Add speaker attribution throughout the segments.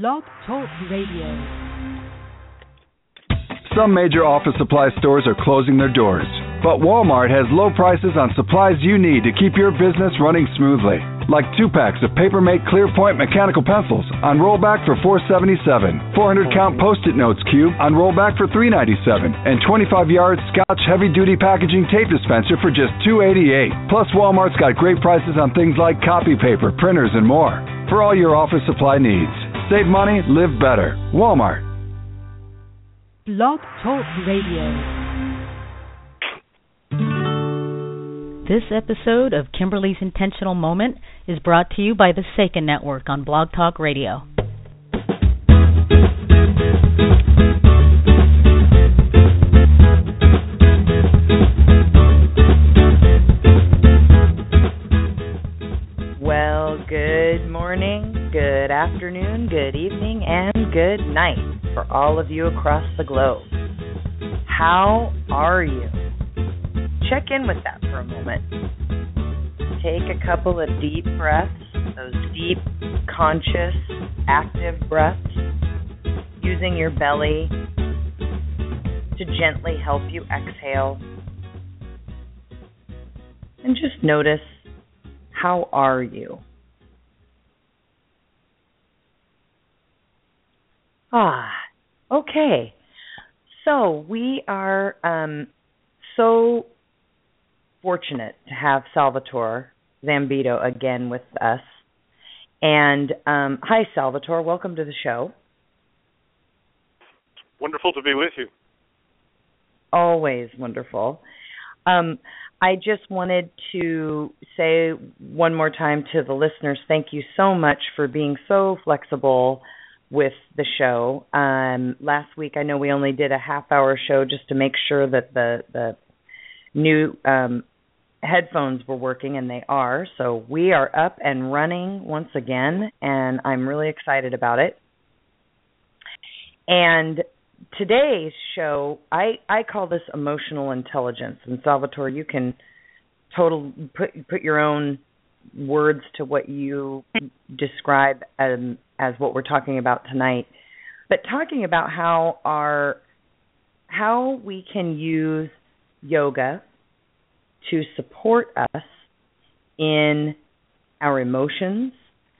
Speaker 1: Blog Talk Radio.
Speaker 2: Some major office supply stores are closing their doors, but Walmart has low prices on supplies you need to keep your business running smoothly. Like two packs of Papermate Clearpoint mechanical pencils on rollback for $4.77, 400 count post-it notes cube on rollback for $3.97, and 25 yard Scotch heavy duty packaging tape dispenser for just $2.88. Plus, Walmart's got great prices on things like copy paper, printers, and more. For all your office supply needs, save money, live better. Walmart.
Speaker 1: Blog Talk Radio.
Speaker 3: This episode of Kimberly's Intentional Moment is brought to you by the Seika Network on Blog Talk Radio.
Speaker 4: Afternoon, good evening, and good night for all of you across the globe. How are you? Check in with that for a moment. Take a couple of deep breaths, those deep, conscious, active breaths, using your belly to gently help you exhale. And just notice how are you? Ah, okay. So we are um, so fortunate to have Salvatore Zambito again with us. And um, hi, Salvatore. Welcome to the show.
Speaker 5: Wonderful to be with you.
Speaker 4: Always wonderful. Um, I just wanted to say one more time to the listeners thank you so much for being so flexible with the show. Um, last week, I know we only did a half hour show just to make sure that the, the new um, headphones were working, and they are. So we are up and running once again, and I'm really excited about it. And today's show, I I call this emotional intelligence. And Salvatore, you can total put put your own words to what you describe um, as what we're talking about tonight. But talking about how our how we can use yoga to support us in our emotions,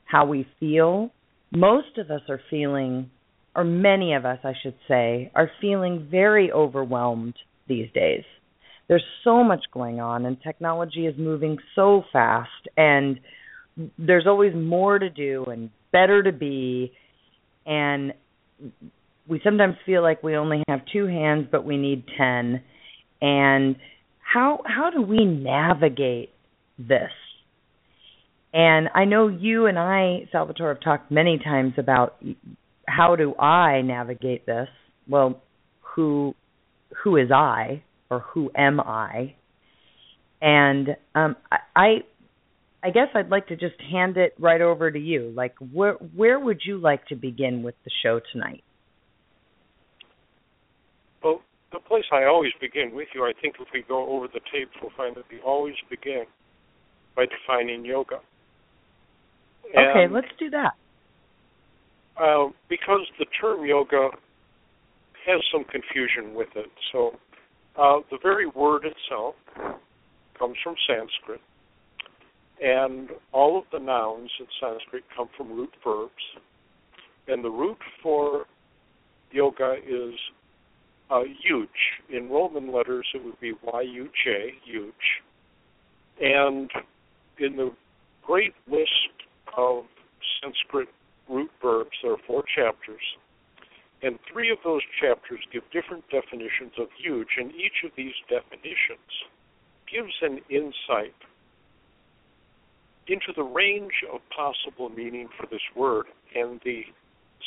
Speaker 4: how we feel. Most of us are feeling or many of us, I should say, are feeling very overwhelmed these days. There's so much going on, and technology is moving so fast, and there's always more to do and better to be. And we sometimes feel like we only have two hands, but we need 10. And how how do we navigate this? And I know you and I, Salvatore, have talked many times about how do I navigate this? Well, who who is I or who am I? And um, I I guess I'd like to just hand it right over to you. Like where where would you like to begin with the show tonight?
Speaker 5: Well, the place I always begin with you, I think if we go over the tapes we'll find that we always begin by defining yoga.
Speaker 4: And, okay, let's do that.
Speaker 5: Uh, because the term yoga has some confusion with it. So uh, the very word itself comes from Sanskrit, and all of the nouns in Sanskrit come from root verbs. And the root for yoga is uh, yuj. In Roman letters, it would be Y-U-J, yuj. And in the great list of Sanskrit root verbs. There are four chapters. And three of those chapters give different definitions of yuj, and each of these definitions gives an insight into the range of possible meaning for this word and the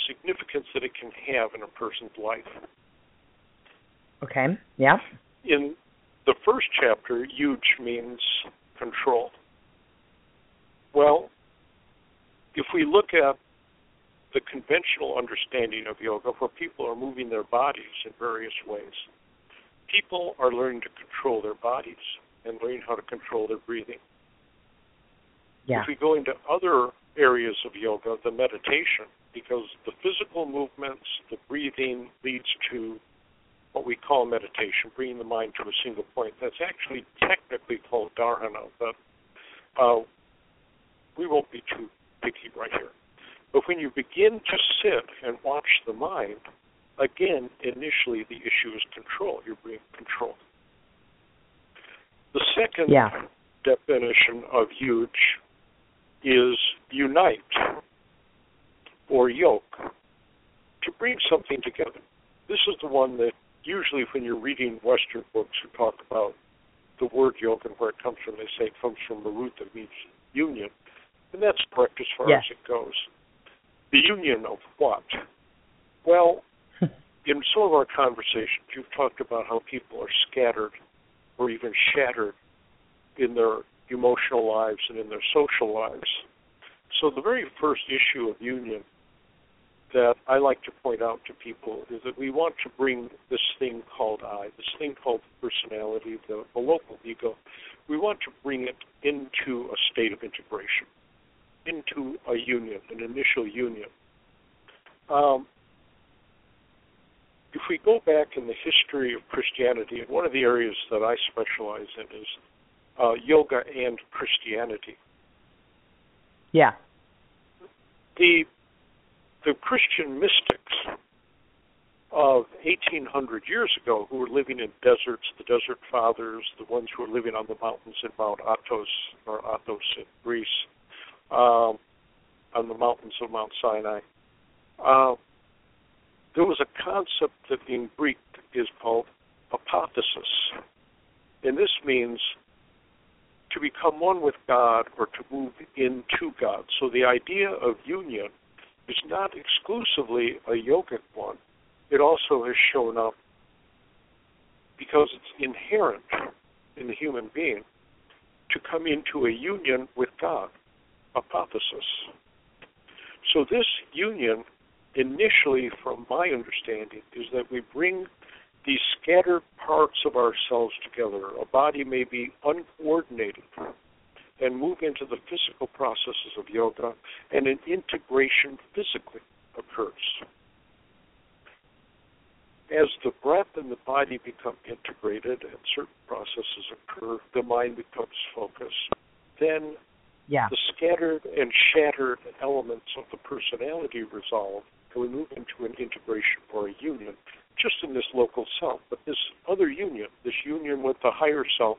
Speaker 5: significance that it can have in a person's life.
Speaker 4: Okay, yeah.
Speaker 5: In the first chapter, yuj means control. Well, if we look at the conventional understanding of yoga where people are moving their bodies in various ways. People are learning to control their bodies and learning how to control their breathing.
Speaker 4: Yeah.
Speaker 5: If we go into other areas of yoga, the meditation, because the physical movements, the breathing leads to what we call meditation, bringing the mind to a single point. That's actually technically called dharana, but uh, we won't be too picky right here. But when you begin to sit and watch the mind, again, initially the issue is control. You're being controlled. The second
Speaker 4: yeah.
Speaker 5: definition of yuj is unite or yoke to bring something together. This is the one that usually when you're reading Western books who talk about the word yoke and where it comes from, they say it comes from the root that means union. And that's correct as far
Speaker 4: yes.
Speaker 5: as it goes. The union of what? Well, in some of our conversations, you've talked about how people are scattered or even shattered in their emotional lives and in their social lives. So the very first issue of union that I like to point out to people is that we want to bring this thing called I, this thing called personality, the, the local ego, we want to bring it into a state of integration, into a union, an initial union. Um, if we go back in the history of Christianity, and one of the areas that I specialize in is uh, yoga and Christianity.
Speaker 4: Yeah.
Speaker 5: The the Christian mystics of 1800 years ago who were living in deserts, the desert fathers, the ones who were living on the mountains in Mount Athos or Athos in Greece, um, on the mountains of Mount Sinai. Uh, there was a concept that in Greek is called apotheosis. And this means to become one with God or to move into God. So the idea of union is not exclusively a yogic one. It also has shown up because it's inherent in the human being to come into a union with God, apotheosis. So this union initially, from my understanding, is that we bring these scattered parts of ourselves together. A body may be uncoordinated and move into the physical processes of yoga, and an integration physically occurs. As the breath and the body become integrated and certain processes occur, the mind becomes focused. Then
Speaker 4: yeah.
Speaker 5: the scattered and shattered elements of the personality resolve and we move into an integration or a union just in this local self. But this other union, this union with the higher self,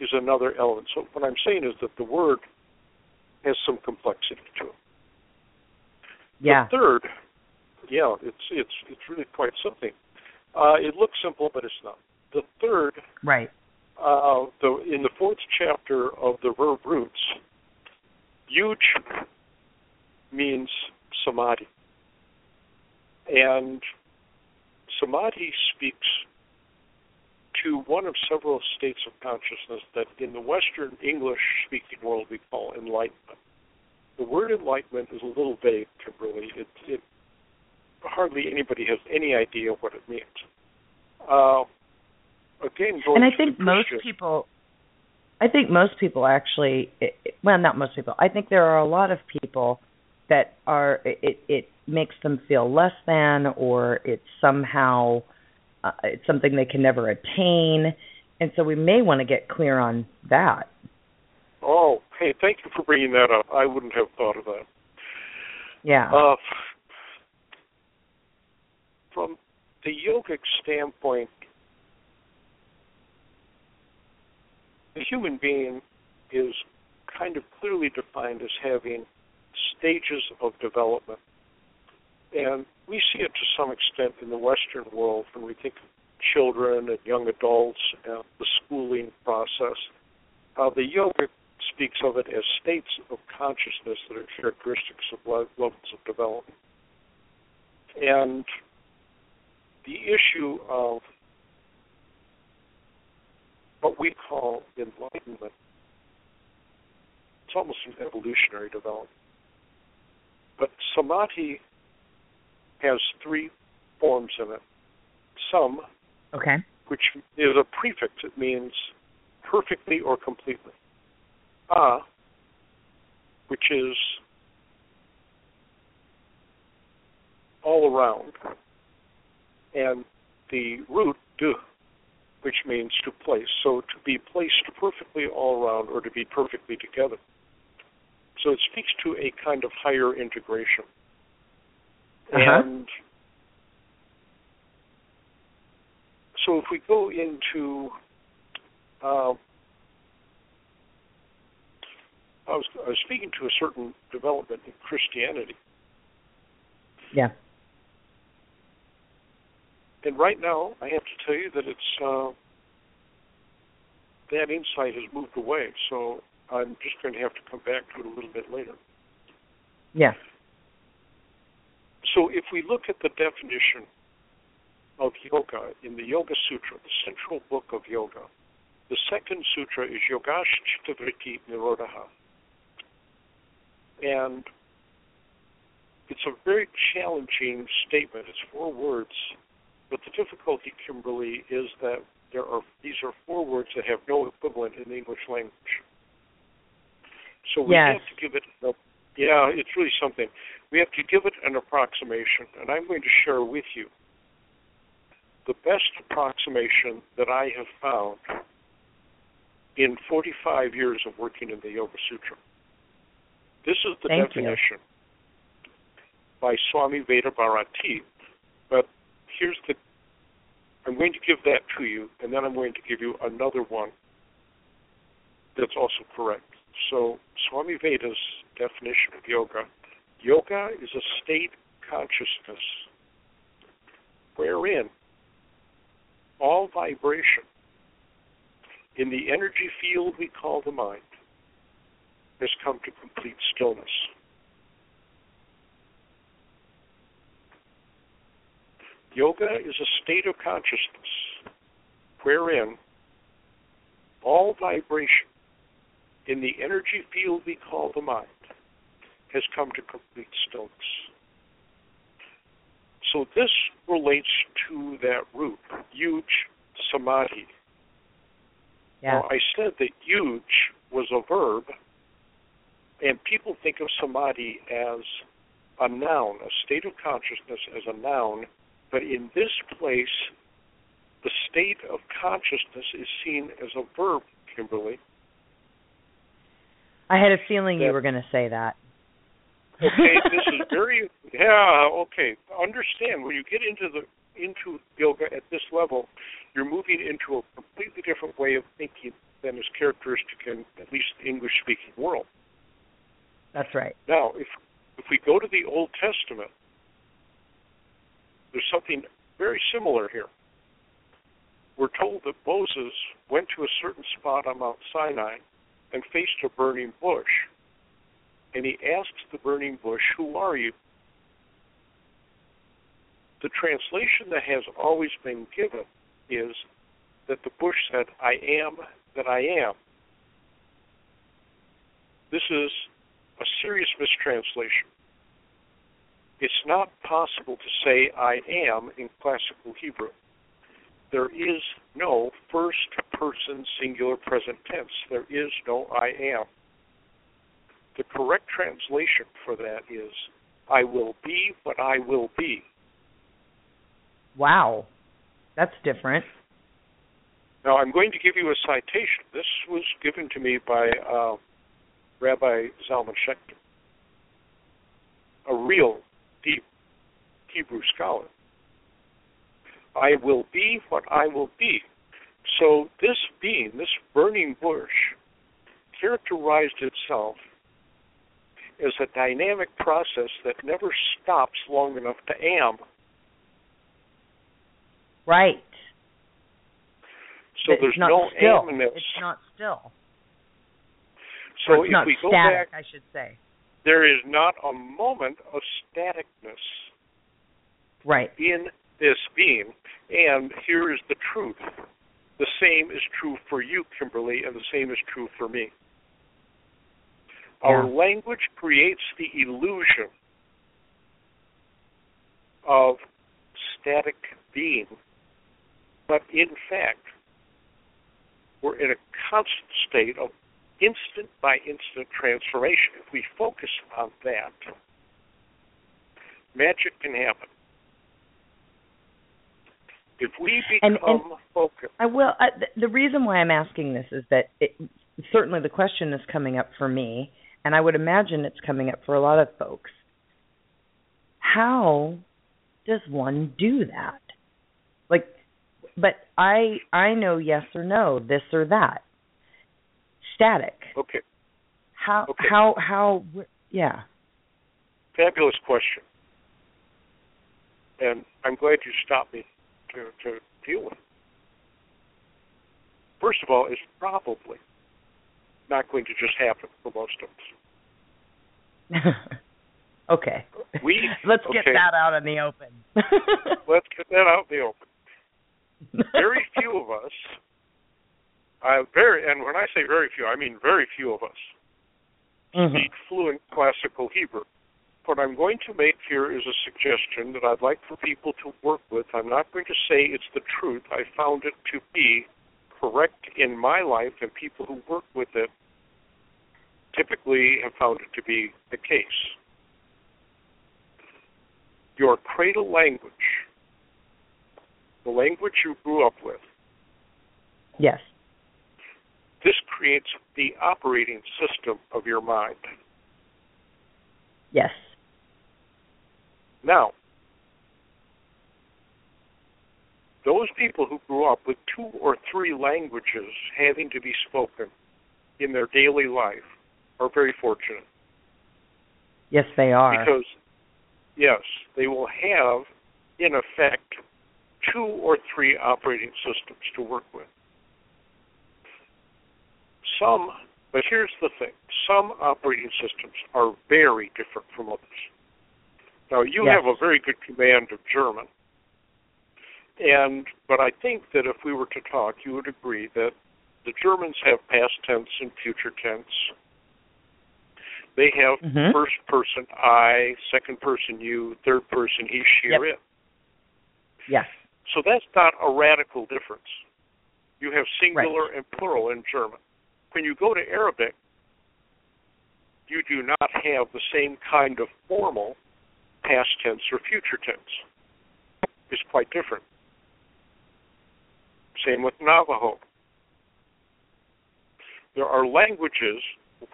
Speaker 5: is another element. So what I'm saying is that the word has some complexity to it.
Speaker 4: Yeah.
Speaker 5: The third, yeah, it's it's it's really quite something. Uh, it looks simple, but it's not. The third,
Speaker 4: right?
Speaker 5: Uh, the in the fourth chapter of the verb roots, yuj means samadhi. And samadhi speaks to one of several states of consciousness that in the Western English speaking world we call enlightenment. The word enlightenment is a little vague, Kimberly. It, it hardly anybody has any idea what it means. Uh, again,
Speaker 4: and I think most people, I think most people actually, well, not most people. I think there are a lot of people that are it it makes them feel less than or it's somehow uh, it's something they can never attain. And so we may want to get clear on that.
Speaker 5: Oh hey thank you for bringing that up. I wouldn't have thought of that.
Speaker 4: Yeah.
Speaker 5: Uh, from the yogic standpoint the human being is kind of clearly defined as having stages of development. And we see it to some extent in the Western world when we think of children and young adults and the schooling process. Uh, the yoga speaks of it as states of consciousness that are characteristics of levels of development. And the issue of what we call enlightenment, it's almost an evolutionary development. But samadhi has three forms in it. Some,
Speaker 4: okay,
Speaker 5: which is a prefix. It means perfectly or completely. A, which is all around, and the root du, which means to place. So to be placed perfectly all around or to be perfectly together. So it speaks to a kind of higher integration.
Speaker 4: Uh-huh.
Speaker 5: And so if we go into uh, I was, I was speaking to a certain development in Christianity,
Speaker 4: Yeah.
Speaker 5: And right now I have to tell you that it's uh, that insight has moved away. So I'm just going to have to come back to it a little bit later.
Speaker 4: Yes.
Speaker 5: So if we look at the definition of yoga in the Yoga Sutra, the central book of yoga, the second sutra is Yogash Chittavritti Nirodha. And it's a very challenging statement. It's four words, but the difficulty, Kimberly, is that there are these are four words that have no equivalent in the English language. So we
Speaker 4: Yes.
Speaker 5: have to give it a yeah, it's really something. We have to give it an approximation, and I'm going to share with you the best approximation that I have found in 45 years of working in the Yoga Sutra. This is the
Speaker 4: Thank you.
Speaker 5: definition by Swami Veda Bharati. But here's the I'm going to give that to you, and then I'm going to give you another one that's also correct. So, Swami Veda's definition of yoga yoga is a state consciousness wherein all vibration in the energy field we call the mind has come to complete stillness. Yoga is a state of consciousness wherein all vibration in the energy field we call the mind has come to complete stillness. So this relates to that root, yuj samadhi.
Speaker 4: Yeah.
Speaker 5: Now, I said that yuj was a verb, and people think of samadhi as a noun, a state of consciousness as a noun, but in this place, the state of consciousness is seen as a verb, Kimberly.
Speaker 4: I had a feeling you were going to say that.
Speaker 5: Okay, this is very yeah. Okay, understand when you get into the into yoga at this level, you're moving into a completely different way of thinking than is characteristic in at least the English-speaking world.
Speaker 4: That's right.
Speaker 5: Now, if if we go to the Old Testament, there's something very similar here. We're told that Moses went to a certain spot on Mount Sinai and faced a burning bush. And he asked the burning bush, Who are you? The translation that has always been given is that the bush said, I am that I am. This is a serious mistranslation. It's not possible to say I am in classical Hebrew. There is no first person singular present tense. There is no I am. The correct translation for that is I will be what I will be.
Speaker 4: Wow. That's different.
Speaker 5: Now I'm going to give you a citation. This was given to me by uh, Rabbi Zalman Schachter, a real deep Hebrew scholar. I will be what I will be. So this being, this burning bush, characterized itself as a dynamic process that never stops long enough to am.
Speaker 4: Right.
Speaker 5: So
Speaker 4: it's
Speaker 5: there's no
Speaker 4: still.
Speaker 5: amness.
Speaker 4: It's not still.
Speaker 5: so
Speaker 4: it's
Speaker 5: if
Speaker 4: not
Speaker 5: we go
Speaker 4: static,
Speaker 5: back
Speaker 4: I should say.
Speaker 5: There is not a moment of staticness
Speaker 4: Right.
Speaker 5: in this being. And here is the truth. The same is true for you, Kimberly, and the same is true for me. Our
Speaker 4: Yeah.
Speaker 5: language creates the illusion of static being, but in fact, we're in a constant state of instant by instant transformation. If we focus on that, magic can happen. If we become
Speaker 4: and, and
Speaker 5: focused,
Speaker 4: I will. I, the reason why I'm asking this is that it, certainly the question is coming up for me, and I would imagine it's coming up for a lot of folks. How does one do that? Like, but I I know yes or no, this or that. Static.
Speaker 5: Okay.
Speaker 4: How
Speaker 5: okay.
Speaker 4: how how yeah.
Speaker 5: Fabulous question. And I'm glad you stopped me to, to deal with. It. First of all, it's probably not going to just happen for most of
Speaker 4: us. okay.
Speaker 5: We
Speaker 4: let's
Speaker 5: okay.
Speaker 4: get that out in the open.
Speaker 5: let's get that out in the open. Very few of us, uh, very, and when I say very few, I mean very few of us
Speaker 4: mm-hmm.
Speaker 5: speak fluent classical Hebrew what I'm going to make here is a suggestion that I'd like for people to work with. I'm not going to say it's the truth. I found it to be correct in my life, and people who work with it typically have found it to be the case. Your cradle language, the language you grew up with,
Speaker 4: yes,
Speaker 5: this creates the operating system of your mind.
Speaker 4: Yes.
Speaker 5: Now, those people who grew up with two or three languages having to be spoken in their daily life are very fortunate.
Speaker 4: Yes, they are.
Speaker 5: Because, yes, they will have, in effect, two or three operating systems to work with. Some, but here's the thing some operating systems are very different from others. Now you
Speaker 4: yes.
Speaker 5: have a very good command of German, and but I think that if we were to talk, you would agree that the Germans have past tense and future tense. They have
Speaker 4: mm-hmm.
Speaker 5: first person I, second person you, third person he, she,
Speaker 4: yep.
Speaker 5: or it.
Speaker 4: Yes.
Speaker 5: So that's not a radical difference. You have singular
Speaker 4: right.
Speaker 5: and plural in German. When you go to Arabic, you do not have the same kind of formal past tense or future tense. It's quite different. Same with Navajo. There are languages,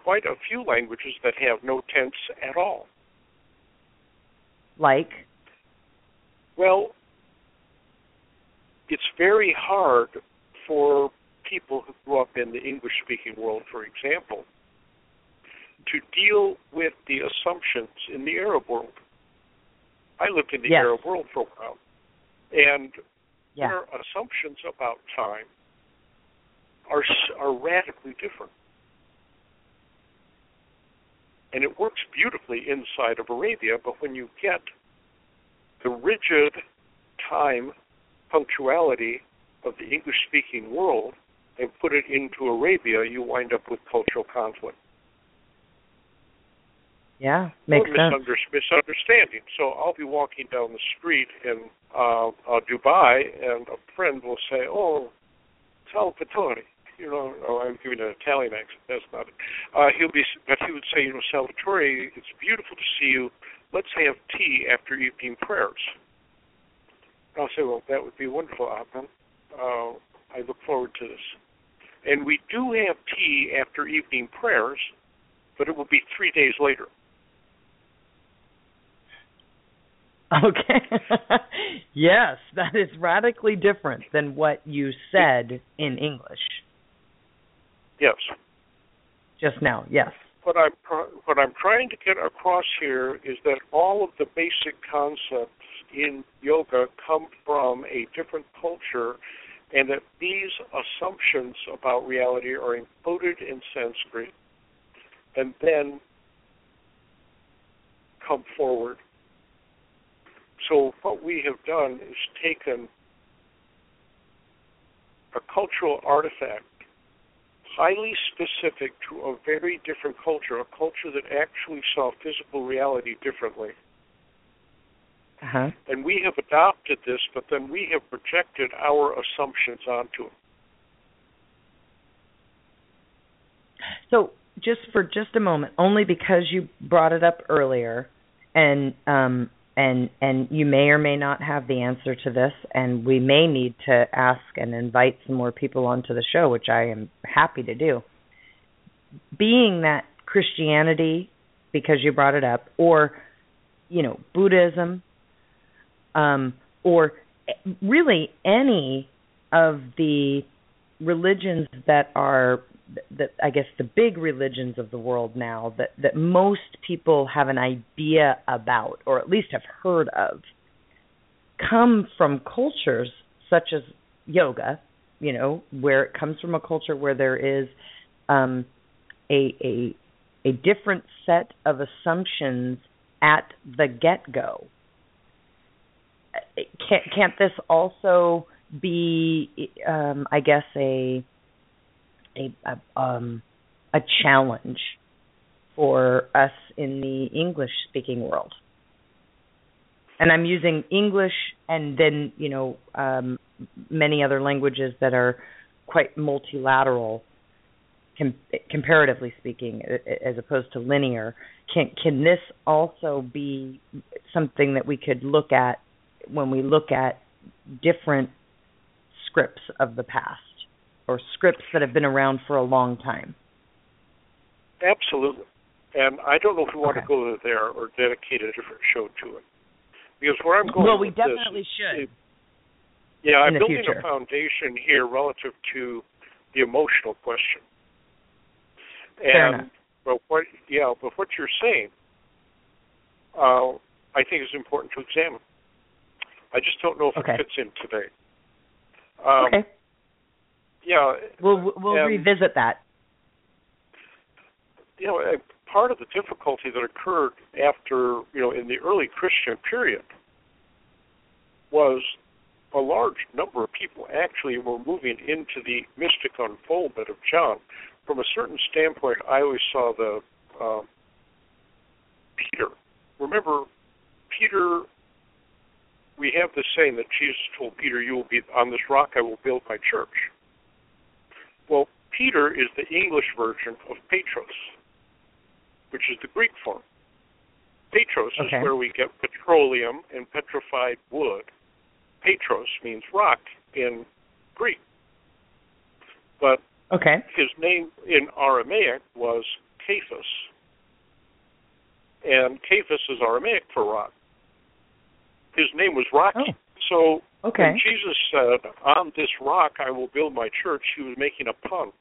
Speaker 5: quite a few languages, that have no tense at all.
Speaker 4: Like?
Speaker 5: Well, it's very hard for people who grew up in the English speaking world, for example, to deal with the assumptions in the Arab world. I lived in the
Speaker 4: yes.
Speaker 5: Arab world for a while, and
Speaker 4: yeah.
Speaker 5: their assumptions about time are are radically different, and it works beautifully inside of Arabia. But when you get the rigid time punctuality of the English-speaking world and put it into Arabia, you wind up with cultural conflict.
Speaker 4: Yeah, makes
Speaker 5: or
Speaker 4: sense.
Speaker 5: misunderstanding. So I'll be walking down the street in uh, uh, Dubai, and a friend will say, "Oh, Salvatore," you know, oh, I'm giving an Italian accent. That's not it. Uh, he'll be, but he would say, "You know, Salvatore, it's beautiful to see you. Let's have tea after evening prayers." I'll say, "Well, that would be wonderful, Ahmed. Uh, I look forward to this." And we do have tea after evening prayers, but it will be three days later.
Speaker 4: Okay. yes, that is radically different than what you said in English.
Speaker 5: Yes.
Speaker 4: Just now, yes.
Speaker 5: What I'm what I'm trying to get across here is that all of the basic concepts in yoga come from a different culture, and that these assumptions about reality are encoded in Sanskrit, and then come forward so what we have done is taken a cultural artifact highly specific to a very different culture, a culture that actually saw physical reality differently.
Speaker 4: Uh-huh.
Speaker 5: And we have adopted this, but then we have projected our assumptions onto it.
Speaker 4: So, just for just a moment, only because you brought it up earlier, and um, and and you may or may not have the answer to this and we may need to ask and invite some more people onto the show which I am happy to do being that Christianity because you brought it up or you know Buddhism um or really any of the religions that are that I guess the big religions of the world now that that most people have an idea about or at least have heard of come from cultures such as yoga, you know, where it comes from a culture where there is um, a a a different set of assumptions at the get go. Can't can't this also be, um, I guess, a a, a um a challenge for us in the English speaking world. And I'm using English and then, you know, um, many other languages that are quite multilateral com- comparatively speaking as opposed to linear. Can can this also be something that we could look at when we look at different scripts of the past? or scripts that have been around for a long time?
Speaker 5: Absolutely. And I don't know if we want
Speaker 4: okay.
Speaker 5: to go there or dedicate a different show to it. Because where I'm going
Speaker 4: Well, we definitely
Speaker 5: this,
Speaker 4: should.
Speaker 5: It, yeah, I'm building
Speaker 4: future.
Speaker 5: a foundation here relative to the emotional question.
Speaker 4: Fair
Speaker 5: and
Speaker 4: enough.
Speaker 5: but what yeah, but what you're saying uh, I think is important to examine. I just don't know if
Speaker 4: Okay.
Speaker 5: it fits in today. Um,
Speaker 4: okay.
Speaker 5: Yeah,
Speaker 4: We'll we'll
Speaker 5: and-
Speaker 4: revisit that.
Speaker 5: you know, part of the difficulty that occurred after, you know, in the early Christian period was a large number of people actually were moving into the mystic unfoldment of John. From a certain standpoint, I always saw the uh, Peter. Remember, Peter. We have the saying that Jesus told Peter, "You will be on this rock. I will build my church." Well, Peter is the English version of Petros, which is the Greek form. Petros
Speaker 4: Okay.
Speaker 5: is where we get petroleum and petrified wood. Petros means rock in Greek. But
Speaker 4: Okay.
Speaker 5: his name in Aramaic was Cephas. And Cephas is Aramaic for rock. His name was Rocky.
Speaker 4: Oh.
Speaker 5: So
Speaker 4: Okay.
Speaker 5: when Jesus said, On this rock I will build my church, he was making a pun.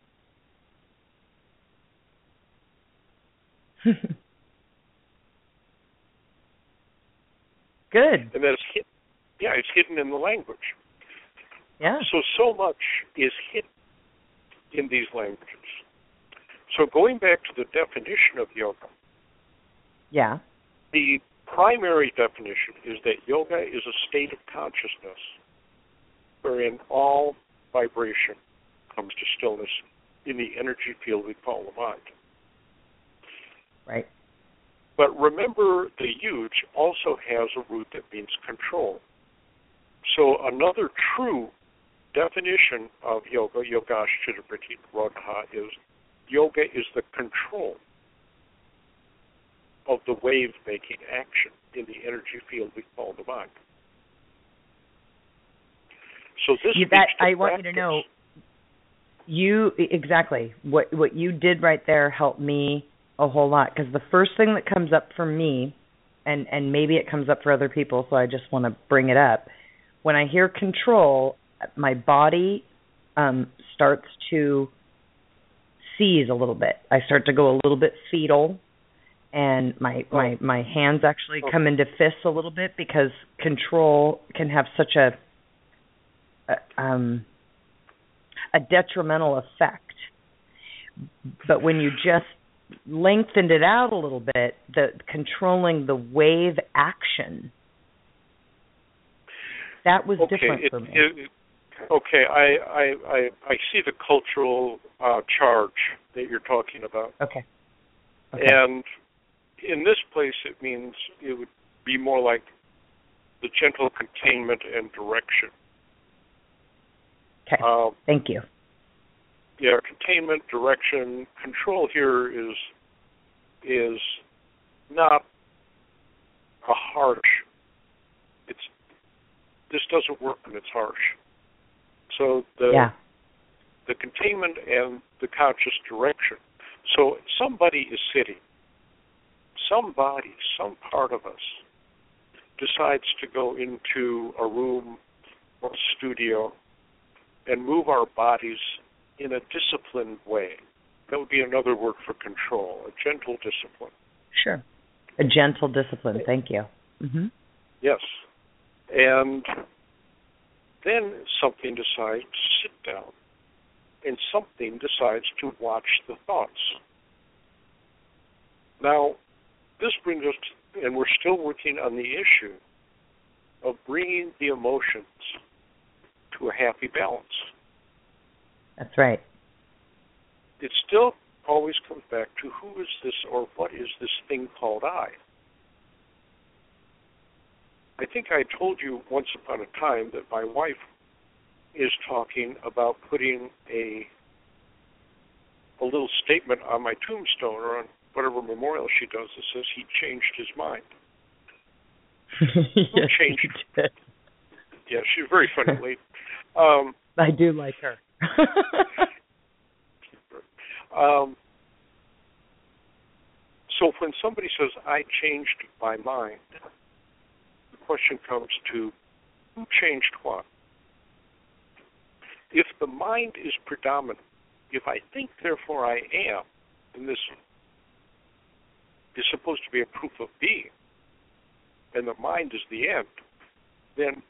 Speaker 4: Good.
Speaker 5: And that is hid yeah, it's hidden in the language.
Speaker 4: Yeah.
Speaker 5: So so much is hidden in these languages. So going back to the definition of yoga,
Speaker 4: Yeah.
Speaker 5: the primary definition is that yoga is a state of consciousness wherein all vibration comes to stillness in the energy field we call the mind.
Speaker 4: Right.
Speaker 5: But remember, the yuj also has a root that means control. So another true definition of yoga, yogashchittapriti radha, is yoga is the control of the wave making action in the energy field we call the mind. So this
Speaker 4: You-
Speaker 5: speaks
Speaker 4: that
Speaker 5: to
Speaker 4: I want you to know. You exactly what what you did right there helped me a whole lot because the first thing that comes up for me, and and maybe it comes up for other people, so I just want to bring it up. When I hear control, my body um, starts to seize a little bit. I start to go a little bit fetal, and my my my hands actually
Speaker 5: Oh.
Speaker 4: come into fists a little bit because control can have such a, a um a detrimental effect. But when you just lengthened it out a little bit, the controlling the wave action that was
Speaker 5: okay,
Speaker 4: different
Speaker 5: it,
Speaker 4: for me.
Speaker 5: it- okay, I, I I I see the cultural uh, charge that you're talking about,
Speaker 4: okay. Okay.
Speaker 5: and in this place, it means it would be more like the gentle containment and direction.
Speaker 4: okay.
Speaker 5: Um,
Speaker 4: Thank you.
Speaker 5: yeah, containment, direction, control here is is not a harsh It's this doesn't work when it's harsh. So the
Speaker 4: yeah.
Speaker 5: the containment and the conscious direction. So somebody is sitting. Somebody, some part of us, decides to go into a room or a studio and move our bodies in a disciplined way. That would be another word for control, a gentle discipline.
Speaker 4: Sure. A gentle discipline. Thank you.
Speaker 3: Mm-hmm.
Speaker 5: Yes. And then something decides to sit down, and something decides to watch the thoughts. Now, this brings us, to, and we're still working on the issue of bringing the emotions to a happy balance.
Speaker 4: That's right.
Speaker 5: It still always comes back to who is this or what is this thing called I? I think I told you once upon a time that my wife is talking about putting a a little statement on my tombstone or on whatever memorial she does that says he changed his mind.
Speaker 4: yes,
Speaker 5: changed?
Speaker 4: you did.
Speaker 5: Yeah, she's a very funny lady. Um,
Speaker 4: I do like her.
Speaker 5: um, so when somebody says, I changed my mind, the question comes to who changed what? If the mind is predominant, if I think, therefore I am, and this is supposed to be a proof of being, and the mind is the end, then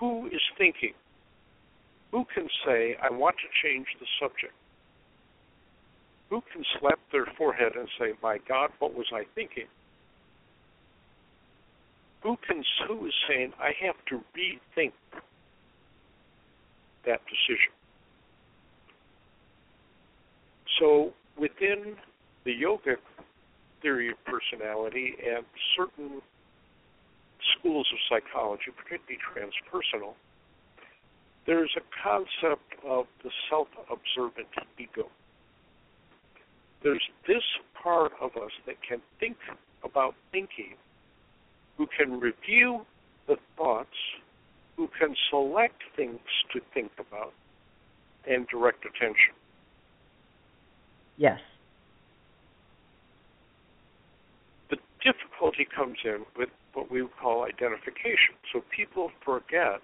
Speaker 5: who is thinking? Who can say, I want to change the subject? Who can slap their forehead and say, My God, what was I thinking? Who can who is saying, I have to rethink that decision? So within the yogic theory of personality and certain schools of psychology, particularly transpersonal, there's a concept of the self observant ego. There's this part of us that can think about thinking, who can review the thoughts, who can select things to think about, and direct attention.
Speaker 4: Yes.
Speaker 5: The difficulty comes in with what we would call identification. So people forget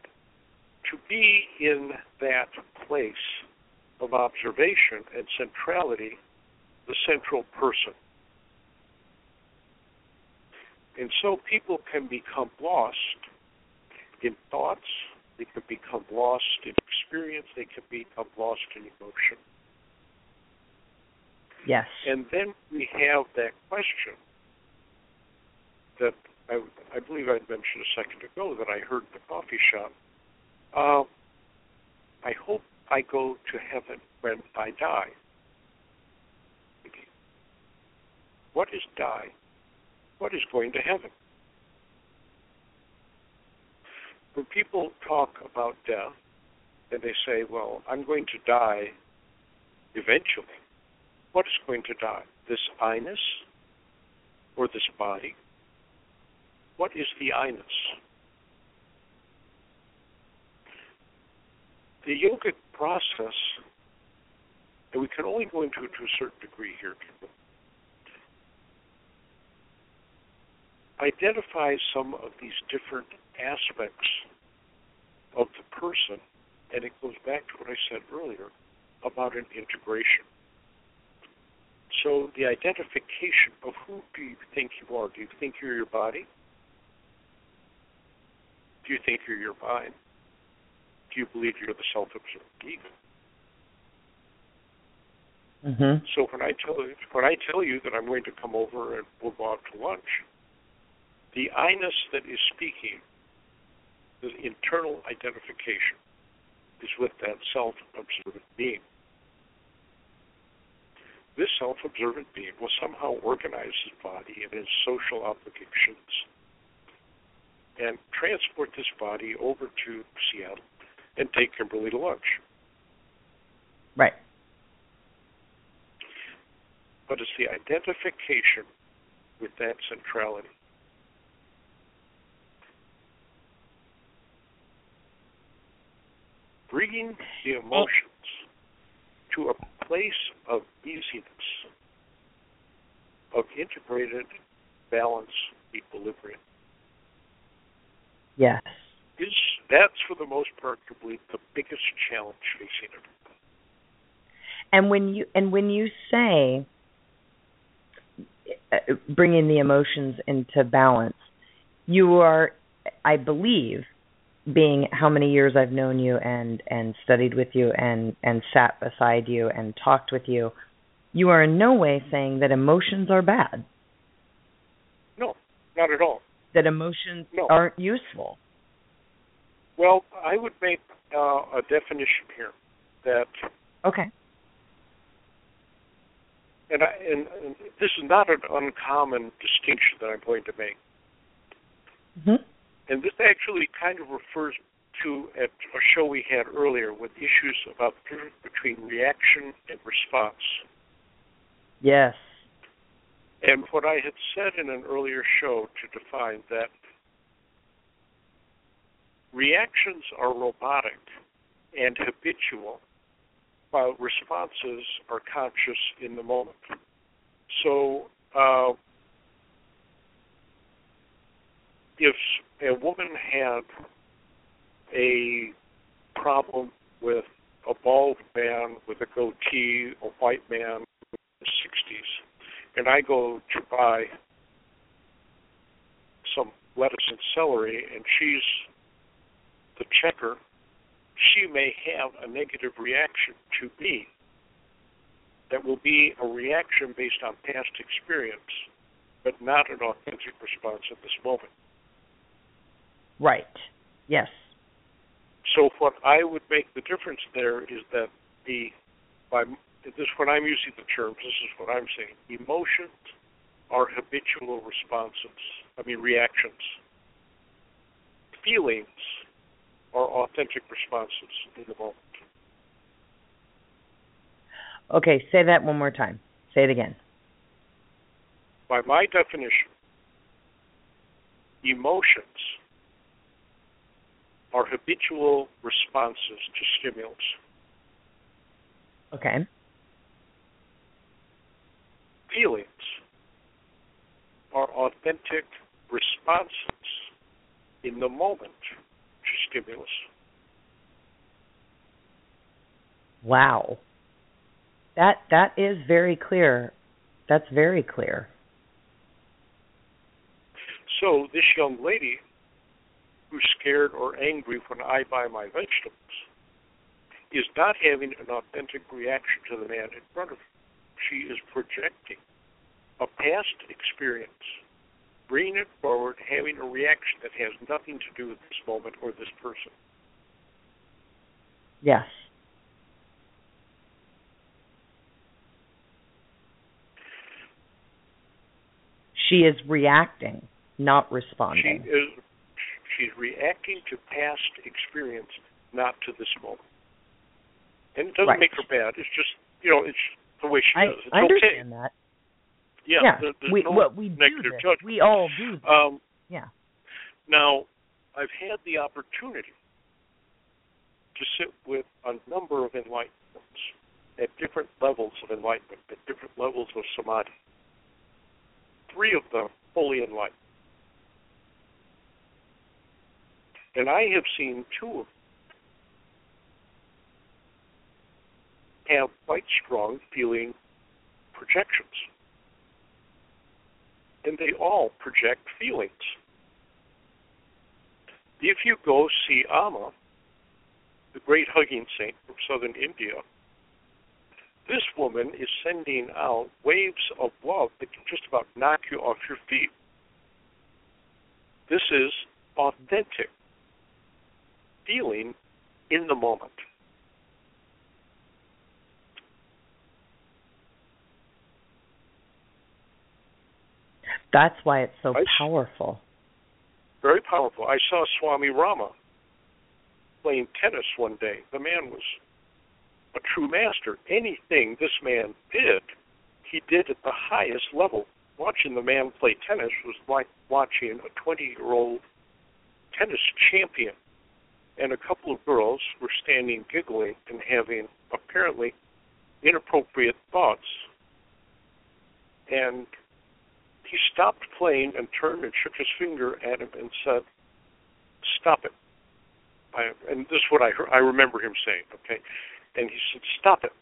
Speaker 5: to be in that place of observation and centrality, the central person. And so people can become lost in thoughts, they can become lost in experience, they can become lost in emotion.
Speaker 4: Yes.
Speaker 5: And then we have that question that I, I believe I mentioned a second ago that I heard in the coffee shop. Uh, I hope I go to heaven when I die. What is die? What is going to heaven? When people talk about death and they say, well, I'm going to die eventually, what is going to die? This I-ness or this body? What is the I-ness? The yogic process, and we can only go into it to a certain degree here, identifies some of these different aspects of the person, and it goes back to what I said earlier about an integration. So the identification of who do you think you are? Do you think you're your body? Do you think you're your mind? Do you believe you're the self-observed ego?
Speaker 4: Mm-hmm.
Speaker 5: So when I tell you, when I tell you that I'm going to come over and we'll go out to lunch, the I-ness that is speaking, the internal identification, is with that self-observant being. This self-observant being will somehow organize his body and his social obligations and transport this body over to Seattle and take Kimberly to lunch.
Speaker 4: Right.
Speaker 5: But it's the identification with that centrality. bringing the oh. emotions to a place of easiness, of integrated balance, equilibrium.
Speaker 4: Yes.
Speaker 5: Is that's for the most part, believe, the biggest challenge facing everybody.
Speaker 4: And when you and when you say uh, bringing the emotions into balance, you are, I believe, being how many years I've known you and and studied with you and and sat beside you and talked with you, you are in no way saying that emotions are bad.
Speaker 5: No, not at all.
Speaker 4: That emotions
Speaker 5: no.
Speaker 4: aren't useful.
Speaker 5: Well, I would make uh, a definition here that
Speaker 4: okay,
Speaker 5: and, I, and, and this is not an uncommon distinction that I'm going to make.
Speaker 4: Mm-hmm.
Speaker 5: And this actually kind of refers to at a show we had earlier with issues about the difference between reaction and response.
Speaker 4: Yes.
Speaker 5: And what I had said in an earlier show to define that reactions are robotic and habitual, while responses are conscious in the moment. So, uh, if a woman had a problem with a bald man with a goatee, a white man in the 60s, and I go to buy some lettuce and celery, and she's the checker, she may have a negative reaction to me that will be a reaction based on past experience, but not an authentic response at this moment.
Speaker 4: Right. Yes.
Speaker 5: So what I would make the difference there is that the by this when I'm using the terms, this is what I'm saying. Emotions are habitual responses. I mean reactions. Feelings are authentic responses in the moment.
Speaker 4: Okay, say that one more time. Say it again.
Speaker 5: By my definition, emotions are habitual responses to stimulus.
Speaker 4: Okay.
Speaker 5: Feelings are authentic responses in the moment to stimulus.
Speaker 4: Wow. That that is very clear. That's very clear.
Speaker 5: So this young lady who's scared or angry when I buy my vegetables is not having an authentic reaction to the man in front of her. She is projecting a past experience, bringing it forward, having a reaction that has nothing to do with this moment or this person.
Speaker 4: Yes. She is reacting, not responding.
Speaker 5: She is she's reacting to past experience, not to this moment. And it doesn't
Speaker 4: Right.
Speaker 5: make her bad. It's just you know, it's the way she
Speaker 4: I,
Speaker 5: does. It's
Speaker 4: I understand
Speaker 5: okay.
Speaker 4: that.
Speaker 5: Yeah,
Speaker 4: yeah.
Speaker 5: there-
Speaker 4: we
Speaker 5: no
Speaker 4: what we do
Speaker 5: negative
Speaker 4: this.
Speaker 5: judgment.
Speaker 4: We all do this.
Speaker 5: Um,
Speaker 4: yeah.
Speaker 5: Now, I've had the opportunity to sit with a number of enlightenments at different levels of enlightenment, at different levels of samadhi. Three of them fully enlightened. And I have seen two of them have quite strong feeling projections. And they all project feelings. If you go see Amma, the great hugging saint from southern India, this woman is sending out waves of love that can just about knock you off your feet. This is authentic feeling in the moment.
Speaker 4: That's why it's so
Speaker 5: I-
Speaker 4: powerful.
Speaker 5: Very powerful. I saw Swami Rama playing tennis one day. The man was a true master. Anything this man did, he did at the highest level. Watching the man play tennis was like watching a 20 year old tennis champion and a couple of girls were standing giggling and having apparently inappropriate thoughts. And he stopped playing and turned and shook his finger at him and said, "Stop it." I, and this is what I heard, I remember him saying. Okay, and he said, "Stop it.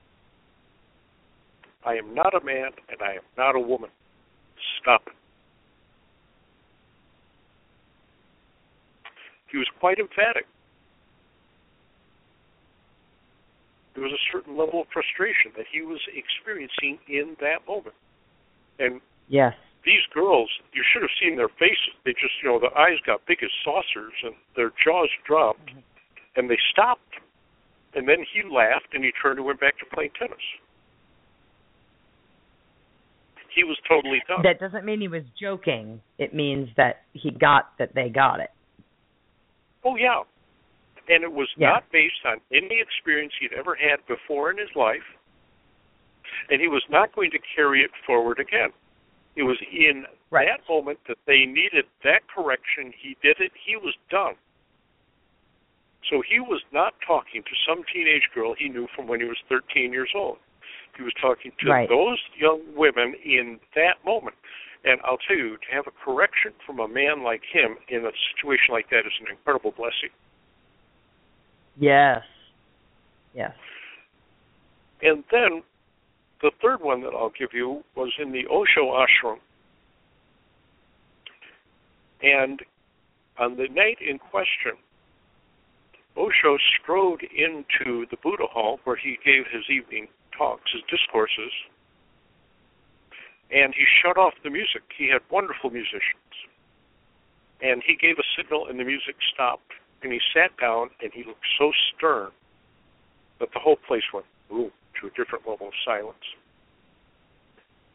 Speaker 5: I am not a man and I am not a woman. Stop it." He was quite emphatic. There was a certain level of frustration that he was experiencing in that moment. And
Speaker 4: yes,
Speaker 5: these girls, you should have seen their faces. They just, you know, the eyes got big as saucers and their jaws dropped mm-hmm. and they stopped. And then he laughed and he turned and went back to playing tennis. He was totally done.
Speaker 4: That doesn't mean he was joking. It means that he got that they got it.
Speaker 5: Oh yeah, and it was
Speaker 4: yeah.
Speaker 5: not based on any experience he'd ever had before in his life, and he was not going to carry it forward again. It was in
Speaker 4: right.
Speaker 5: that moment that they needed that correction. He did it. He was done. So he was not talking to some teenage girl he knew from when he was 13 years old. He was talking to
Speaker 4: right.
Speaker 5: those young women in that moment. And I'll tell you, to have a correction from a man like him in a situation like that is an incredible blessing.
Speaker 4: Yes. Yes.
Speaker 5: And then the third one that I'll give you was in the Osho ashram. And on the night in question, Osho strode into the Buddha Hall where he gave his evening talks, his discourses, and he shut off the music. He had wonderful musicians. And he gave a signal, and the music stopped. And he sat down, and he looked so stern that the whole place went boom to a different level of silence.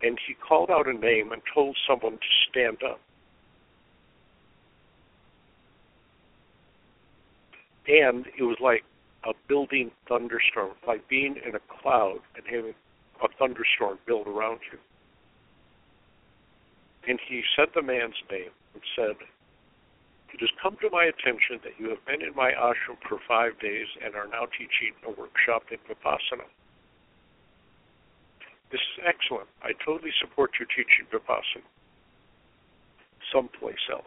Speaker 5: And he called out a name and told someone to stand up. And it was like a building thunderstorm, like being in a cloud and having a thunderstorm build around you. And he said the man's name and said, It has come to my attention that you have been in my ashram for five days and are now teaching a workshop in Vipassana. This is excellent. I totally support your teaching Vipassana someplace else.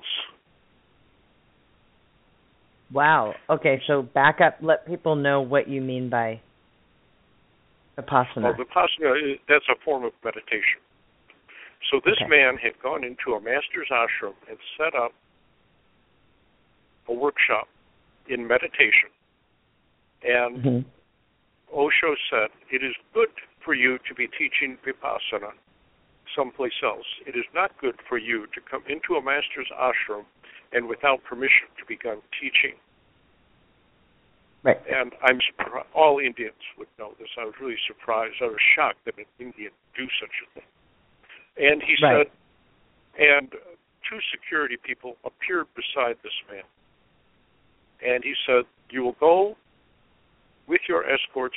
Speaker 4: Wow. Okay, so back up. Let people know what you mean by Vipassana.
Speaker 5: Well, Vipassana, that's a form of meditation. So this
Speaker 4: okay.
Speaker 5: man had gone into a master's ashram and set up a workshop in meditation. And
Speaker 4: mm-hmm.
Speaker 5: Osho said, It is good for you to be teaching Vipassana someplace else. It is not good for you to come into a master's ashram and without permission to begin teaching.
Speaker 4: Right.
Speaker 5: And I'm surprised, all Indians would know this. I was really surprised. I was shocked that an Indian do such a thing. And he
Speaker 4: right.
Speaker 5: said, and two security people appeared beside this man. And he said, You will go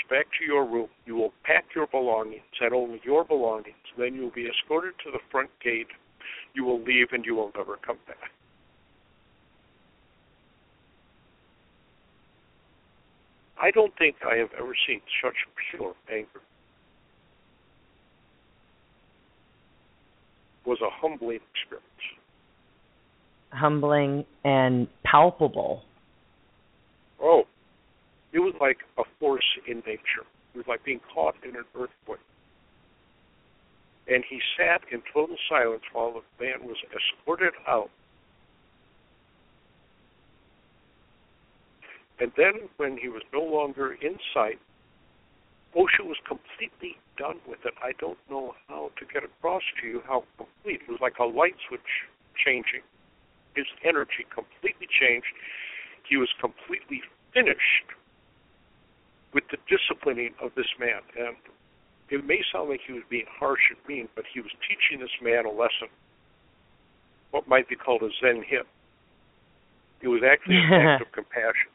Speaker 5: back to your room. You will pack your belongings and only your belongings. Then you will be escorted to the front gate. You will leave and you will never come back. I don't think I have ever seen such pure anger. was a humbling experience.
Speaker 4: Humbling and palpable.
Speaker 5: Oh, it was like a force in nature. It was like being caught in an earthquake. And he sat in total silence while the man was escorted out. And then, when he was no longer in sight, Osho was completely done with it. I don't know how to get across to you how complete. It was like a light switch changing. His energy completely changed. He was completely finished with the disciplining of this man. And it may sound like he was being harsh and mean, but he was teaching this man a lesson, what might be called a Zen hit. It was actually an act of compassion.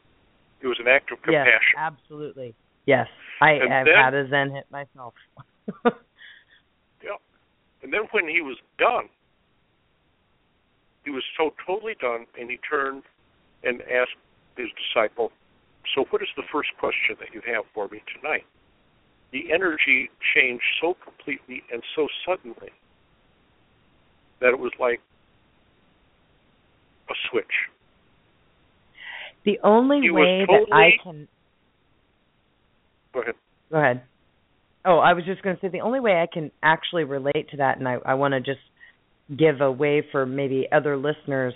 Speaker 5: It was an act of compassion.
Speaker 4: Yes, absolutely. Yes, I,
Speaker 5: and
Speaker 4: I've
Speaker 5: then,
Speaker 4: had a Zen hit myself.
Speaker 5: yeah, and then when he was done, he was so totally done, and he turned and asked his disciple, first question that you have for me tonight. The energy changed so completely and so suddenly that it was like a switch.
Speaker 4: The only
Speaker 5: He
Speaker 4: way
Speaker 5: was
Speaker 4: that I can
Speaker 5: Go ahead.
Speaker 4: go ahead. Oh, I was just going to say the only way I can actually relate to that, and I, I want to just give a way for maybe other listeners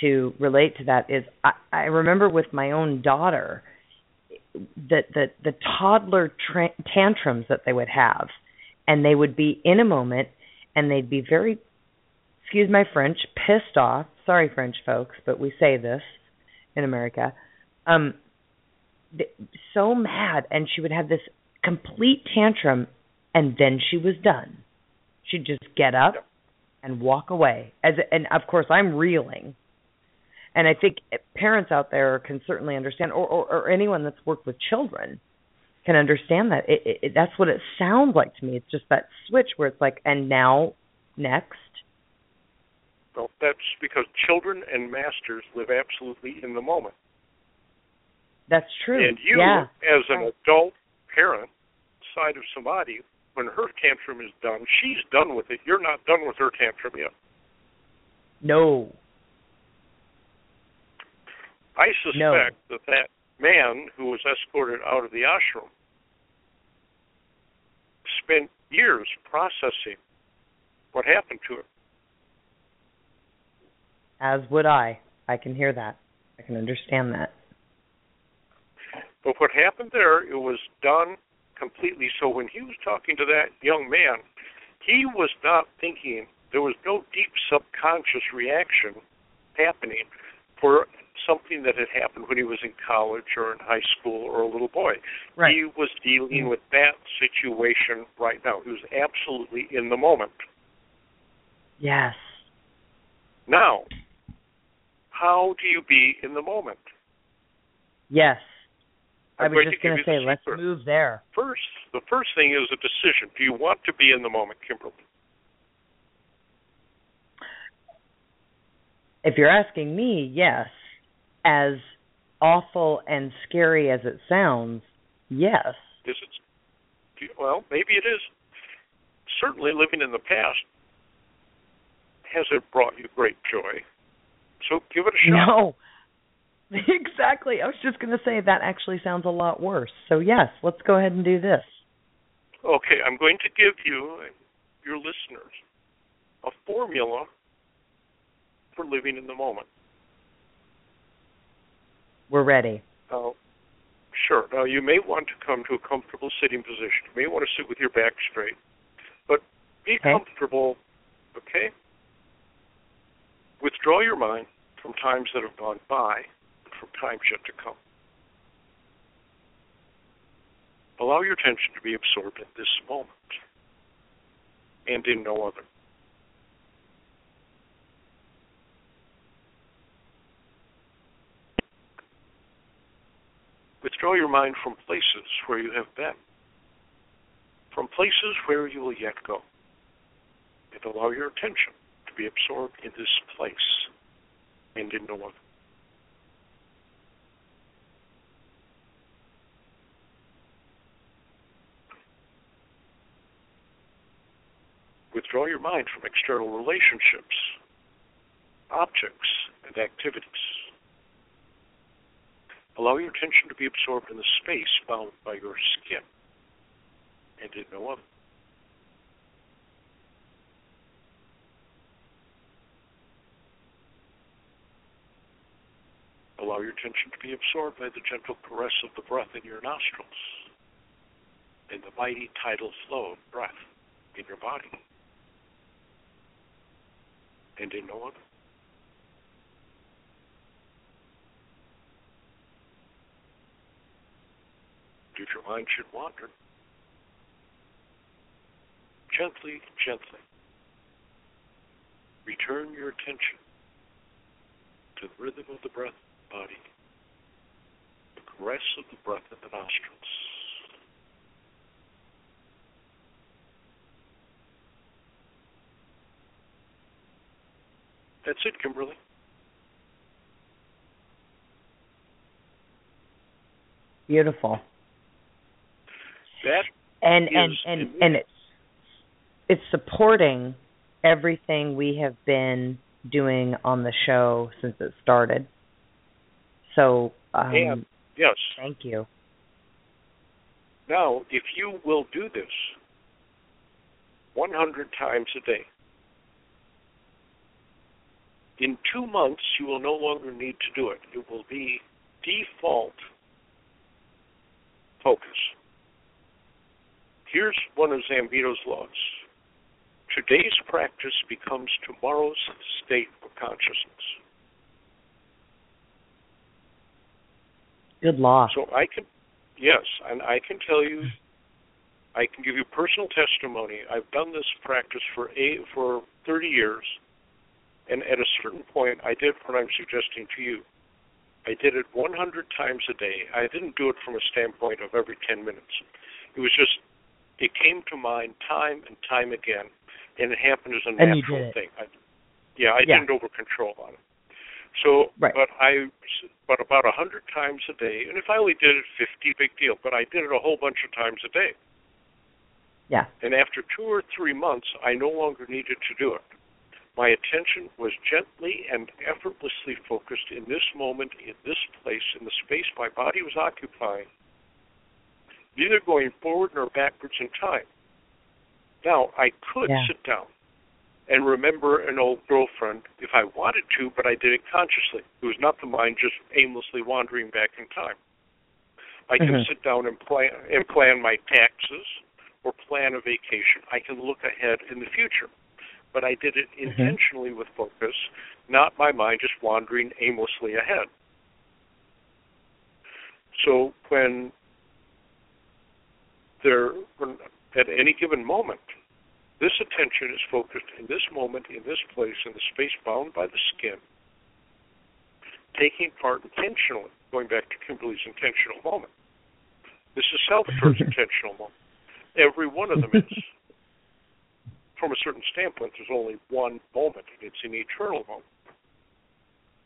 Speaker 4: to relate to that is I, I remember with my own daughter that the the toddler tra- tantrums that they would have, and they would be in a moment, and they'd be very, excuse my French, pissed off. Sorry, French folks, but we say this in America. Um, so mad, and she would have this complete tantrum, and then she was done. She'd just get up and walk away. As and of course, I'm reeling. And I think parents out there can certainly understand, or, or, or anyone that's worked with children can understand that. It, it, it, that's what it sounds like to me. It's just that switch where it's like, and now, next.
Speaker 5: Well, that's because children and masters live absolutely in the moment.
Speaker 4: That's true.
Speaker 5: And you,
Speaker 4: yeah.
Speaker 5: as an adult parent, side of somebody, when her tantrum is done, she's done with it. You're not done with her tantrum yet.
Speaker 4: No.
Speaker 5: I suspect that that man who was escorted out of the ashram spent years processing what happened to him.
Speaker 4: As would I. I can hear that. I can understand that.
Speaker 5: But what happened there, it was done completely. So when he was talking to that young man, he was not thinking, there was no deep subconscious reaction happening for something that had happened when he was in college or in high school or a little boy.
Speaker 4: Right.
Speaker 5: He was dealing with that situation right now. He was absolutely in the moment.
Speaker 4: Yes.
Speaker 5: Now, how do you be in the moment?
Speaker 4: Yes. I
Speaker 5: I'm
Speaker 4: was just going to say, let's move there.
Speaker 5: First, the first thing is a decision. Do you want to be in the moment, Kimberly?
Speaker 4: If you're asking me, yes. As awful and scary as it sounds, yes.
Speaker 5: Is it? Well, maybe it is. Certainly, living in the past hasn't brought you great joy. So give it a shot.
Speaker 4: No. exactly. I was just going to say that actually sounds a lot worse. So, yes, let's go ahead and do this.
Speaker 5: Okay, I'm going to give you, your listeners, a formula for living in the moment.
Speaker 4: We're ready.
Speaker 5: Now, sure. Now, you may want to come to a comfortable sitting position. You may want to sit with your back straight, but be
Speaker 4: Okay.
Speaker 5: comfortable. Okay. Withdraw your mind from times that have gone by and from times yet to come. Allow your attention to be absorbed in this moment and in no other. Withdraw your mind from places where you have been, from places where you will yet go, and allow your attention to be absorbed in this place and in no other. Withdraw your mind from external relationships, objects, and activities. Allow your attention to be absorbed in the space bound by your skin and in no other. Allow your attention to be absorbed by the gentle caress of the breath in your nostrils and the mighty tidal flow of breath in your body and in no other. If your mind should wander, gently, gently return your attention to the rhythm of the breath the body, the caress of the breath in the nostrils. That's it, Kimberly.
Speaker 4: Beautiful.
Speaker 5: That
Speaker 4: and and and and it's it's supporting everything we have been doing on the show since it started. So um
Speaker 5: And- yes.
Speaker 4: thank you.
Speaker 5: Now, if you will do this 100 times a day, in two months you will no longer need to do it. It will be default focus. Here's one of Zambito's laws. Today's practice becomes tomorrow's state of consciousness.
Speaker 4: Good law.
Speaker 5: So I can, yes, and I can tell you, I can give you personal testimony. I've done this practice for eight, for 30 years, and at a certain point, I did what I'm suggesting to you. I did it 100 times a day. I didn't do it from a standpoint of every 10 minutes. It was just, it came to mind time and time again, and it happened as a natural thing. I, yeah, I
Speaker 4: Yeah.
Speaker 5: didn't over control on it. So,
Speaker 4: Right.
Speaker 5: but I, but about a hundred times a day, and if I only did it fifty, big deal. But I did it a whole bunch of times a day,
Speaker 4: Yeah.
Speaker 5: and after two or three months, I no longer needed to do it. My attention was gently and effortlessly focused in this moment, in this place, in the space my body was occupying, neither going forward nor backwards in time. Now, I could
Speaker 4: Yeah.
Speaker 5: sit down and remember an old girlfriend if I wanted to, but I did it consciously. It was not the mind just aimlessly wandering back in time. I can
Speaker 4: Mhm.
Speaker 5: sit down and plan and plan my taxes or plan a vacation. I can look ahead in the future. But I did it intentionally with focus, not my mind just wandering aimlessly ahead. So when there at any given moment this attention is focused in this moment, in this place, in the space bound by the skin, taking part intentionally, going back to Kimberly's intentional moment. This is Salvatore's intentional moment. Every one of them is. From a certain standpoint, there's only one moment, and it's an eternal moment.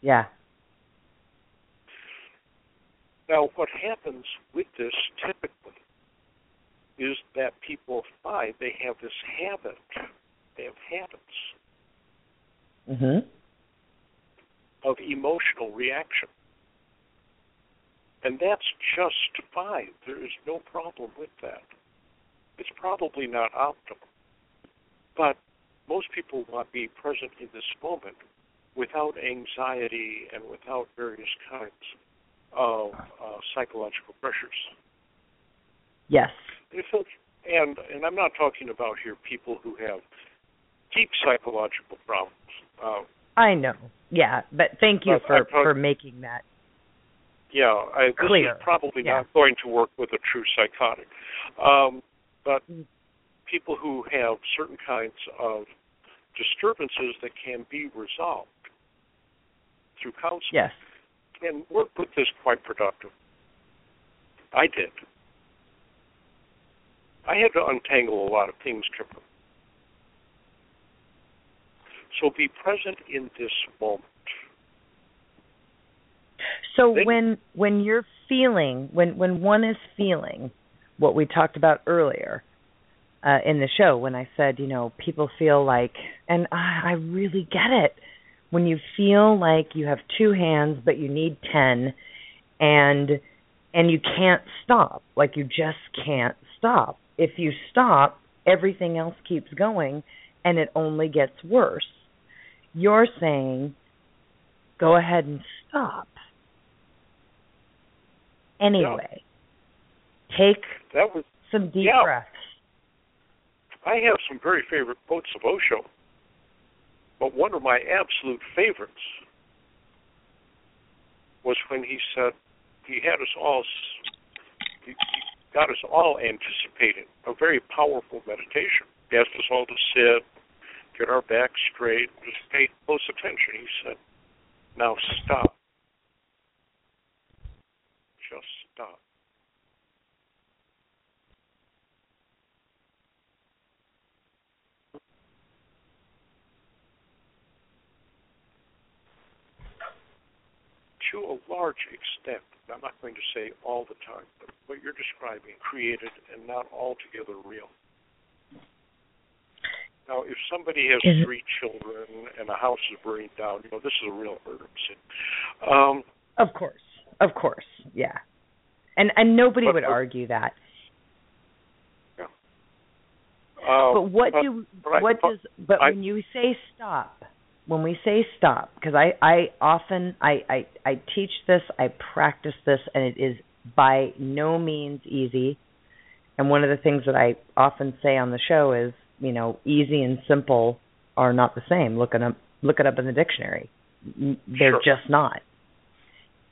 Speaker 4: Yeah.
Speaker 5: Now, what happens with this typically is that people find they have this habit. They have habits
Speaker 4: Mhm.
Speaker 5: of emotional reaction. And that's just fine. There is no problem with that. It's probably not optimal. But most people want to be present in this moment without anxiety and without various kinds of uh, psychological pressures.
Speaker 4: Yes.
Speaker 5: If it, and and I'm not talking about here people who have deep psychological problems. Uh,
Speaker 4: I know. Yeah, but thank you for
Speaker 5: talk-
Speaker 4: for making that.
Speaker 5: yeah, I, this
Speaker 4: Clear.
Speaker 5: is probably
Speaker 4: Yeah.
Speaker 5: not going to work with a true psychotic. Um, but people who have certain kinds of disturbances that can be resolved through counseling
Speaker 4: Yes.
Speaker 5: can work with this quite productive. I did. I had to untangle a lot of things, Kimberly. So be present in this moment.
Speaker 4: So when when you're feeling when when one is feeling what we talked about earlier uh, in the show when I said you know people feel like and I, I really get it when you feel like you have two hands but you need ten and and you can't stop like you just can't stop if you stop everything else keeps going and it only gets worse you're saying go ahead and stop anyway. Take
Speaker 5: That was
Speaker 4: some deep
Speaker 5: Yeah.
Speaker 4: breaths.
Speaker 5: I have some very favorite quotes of Osho, but one of my absolute favorites was when he said he had us all, he he got us all anticipating a very powerful meditation. He asked us all to sit, get our backs straight, just pay close attention. He said, "Now stop, just stop." to a large extent, I'm not going to say all the time, but what you're describing, created and not altogether real. Now, if somebody has
Speaker 4: it-
Speaker 5: three children and a house is burning down, you know, this is a real emergency. Um,
Speaker 4: Of course. Of course. Yeah. And and nobody
Speaker 5: But-
Speaker 4: would
Speaker 5: but-
Speaker 4: argue that.
Speaker 5: uh,
Speaker 4: But what
Speaker 5: but-
Speaker 4: do
Speaker 5: but
Speaker 4: what does but
Speaker 5: I-
Speaker 4: when you say stop, when we say stop, because I I often I, I I teach this, I practice this, and it is by no means easy. And one of the things that I often say on the show is, you know, easy and simple are not the same. Look it up look it up in the dictionary. They're
Speaker 5: Sure.
Speaker 4: just not.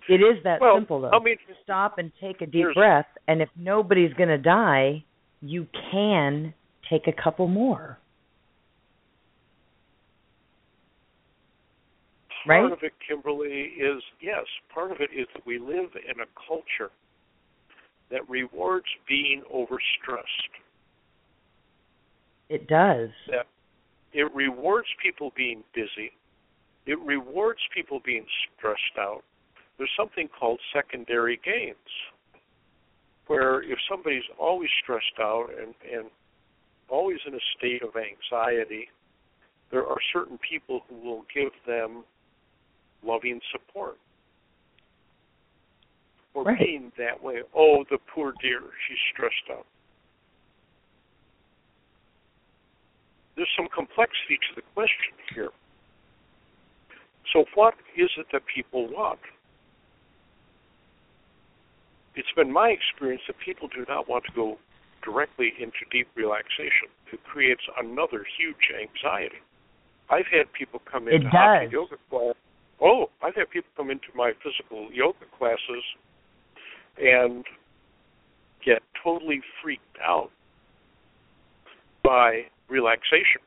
Speaker 4: It is that
Speaker 5: well,
Speaker 4: simple though
Speaker 5: I mean,
Speaker 4: stop and take a deep breath and if nobody's going to die you can take a couple more
Speaker 5: part
Speaker 4: Right?
Speaker 5: of it, Kimberly, is yes, part of it is that we live in a culture that rewards being overstressed.
Speaker 4: it does
Speaker 5: That it rewards people being busy. It rewards people being stressed out. There's something called secondary gains, where if somebody's always stressed out and, and always in a state of anxiety, there are certain people who will give them loving support Or
Speaker 4: Right.
Speaker 5: being that way. Oh, the poor dear, she's stressed out. There's some complexity to the question here. So, what is it that people want? It's been my experience that people do not want to go directly into deep relaxation. It creates another huge anxiety. I've had people come into hatha yoga class. Oh, I've had people come into my physical yoga classes and get totally freaked out by relaxation.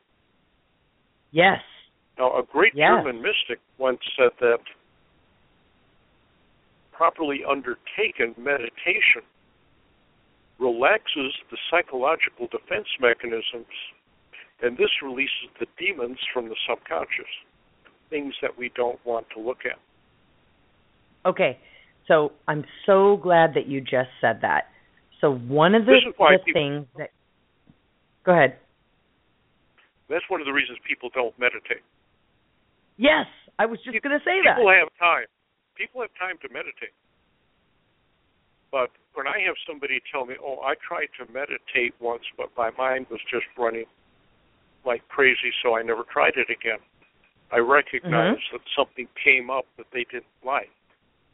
Speaker 4: yes
Speaker 5: Now, a great
Speaker 4: Yes.
Speaker 5: German mystic once said that properly undertaken meditation relaxes the psychological defense mechanisms, and this releases the demons from the subconscious, things that we don't want to look at.
Speaker 4: okay so i'm so glad that you just said that so one of the, the
Speaker 5: people-
Speaker 4: things that go ahead
Speaker 5: That's one of the reasons people don't meditate.
Speaker 4: yes i was just going to say that
Speaker 5: People have time. People have time to meditate. But when I have somebody tell me, "Oh, I tried to meditate once, but my mind was just running like crazy, so I never tried it again," I recognize
Speaker 4: Mm-hmm.
Speaker 5: that something came up that they didn't like,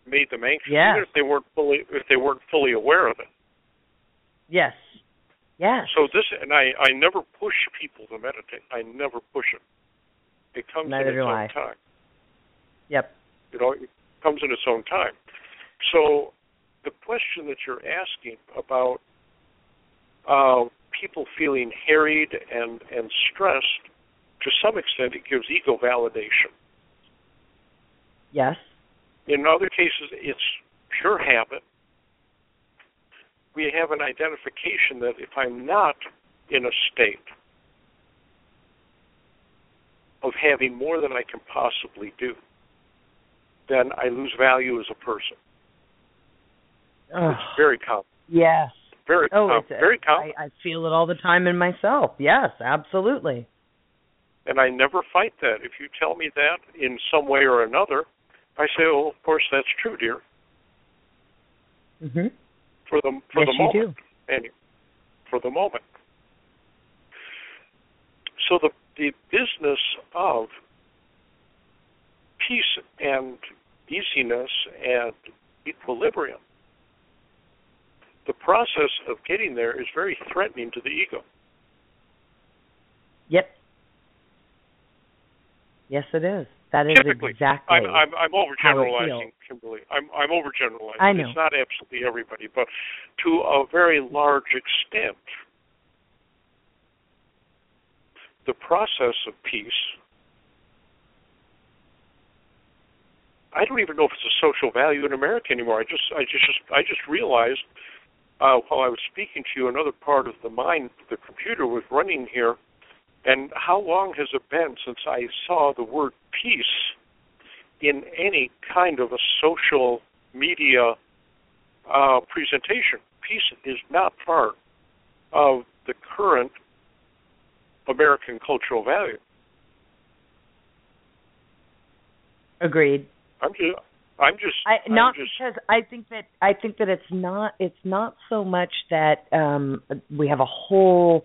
Speaker 5: made them anxious,
Speaker 4: Yes.
Speaker 5: even if they weren't fully if they weren't fully aware of it.
Speaker 4: yes yes
Speaker 5: So this, and I, I never push people to meditate. I never push it. It comes
Speaker 4: Neither
Speaker 5: in its
Speaker 4: I.
Speaker 5: own time.
Speaker 4: yep
Speaker 5: You know, it comes in its own time. So the question that you're asking about uh, people feeling harried and, and stressed, to some extent, it gives ego validation.
Speaker 4: yes
Speaker 5: In other cases, it's pure habit. We have an identification that if I'm not in a state of having more than I can possibly do, then I lose value as a person.
Speaker 4: Ugh.
Speaker 5: It's very common.
Speaker 4: yes
Speaker 5: Very
Speaker 4: oh
Speaker 5: common. very common.
Speaker 4: I, I feel it all the time in myself yes absolutely
Speaker 5: and I never fight that. If you tell me that in some way or another, I say, "Oh, of course that's true, dear."
Speaker 4: mhm
Speaker 5: For the for
Speaker 4: yes
Speaker 5: the
Speaker 4: you
Speaker 5: moment, and for the moment. So the the business of peace and easiness and equilibrium. The process of getting there is very threatening to the ego.
Speaker 4: Yep. Yes, it is. That is
Speaker 5: Typically,
Speaker 4: exactly.
Speaker 5: I'm I'm, I'm overgeneralizing, Kimberly. I'm I'm overgeneralizing.
Speaker 4: I know.
Speaker 5: It's not absolutely everybody, but to a very large extent, the process of peace. I don't even know if it's a social value in America anymore. I just I just I just realized uh, while I was speaking to you, another part of the mind, the computer was running here, and how long has it been since I saw the word peace in any kind of a social media uh, presentation. Peace is not part of the current American cultural value.
Speaker 4: Agreed.
Speaker 5: I'm just, I'm just,
Speaker 4: I,
Speaker 5: I'm
Speaker 4: not
Speaker 5: just,
Speaker 4: because I think that I think that it's not it's not so much that um we have a whole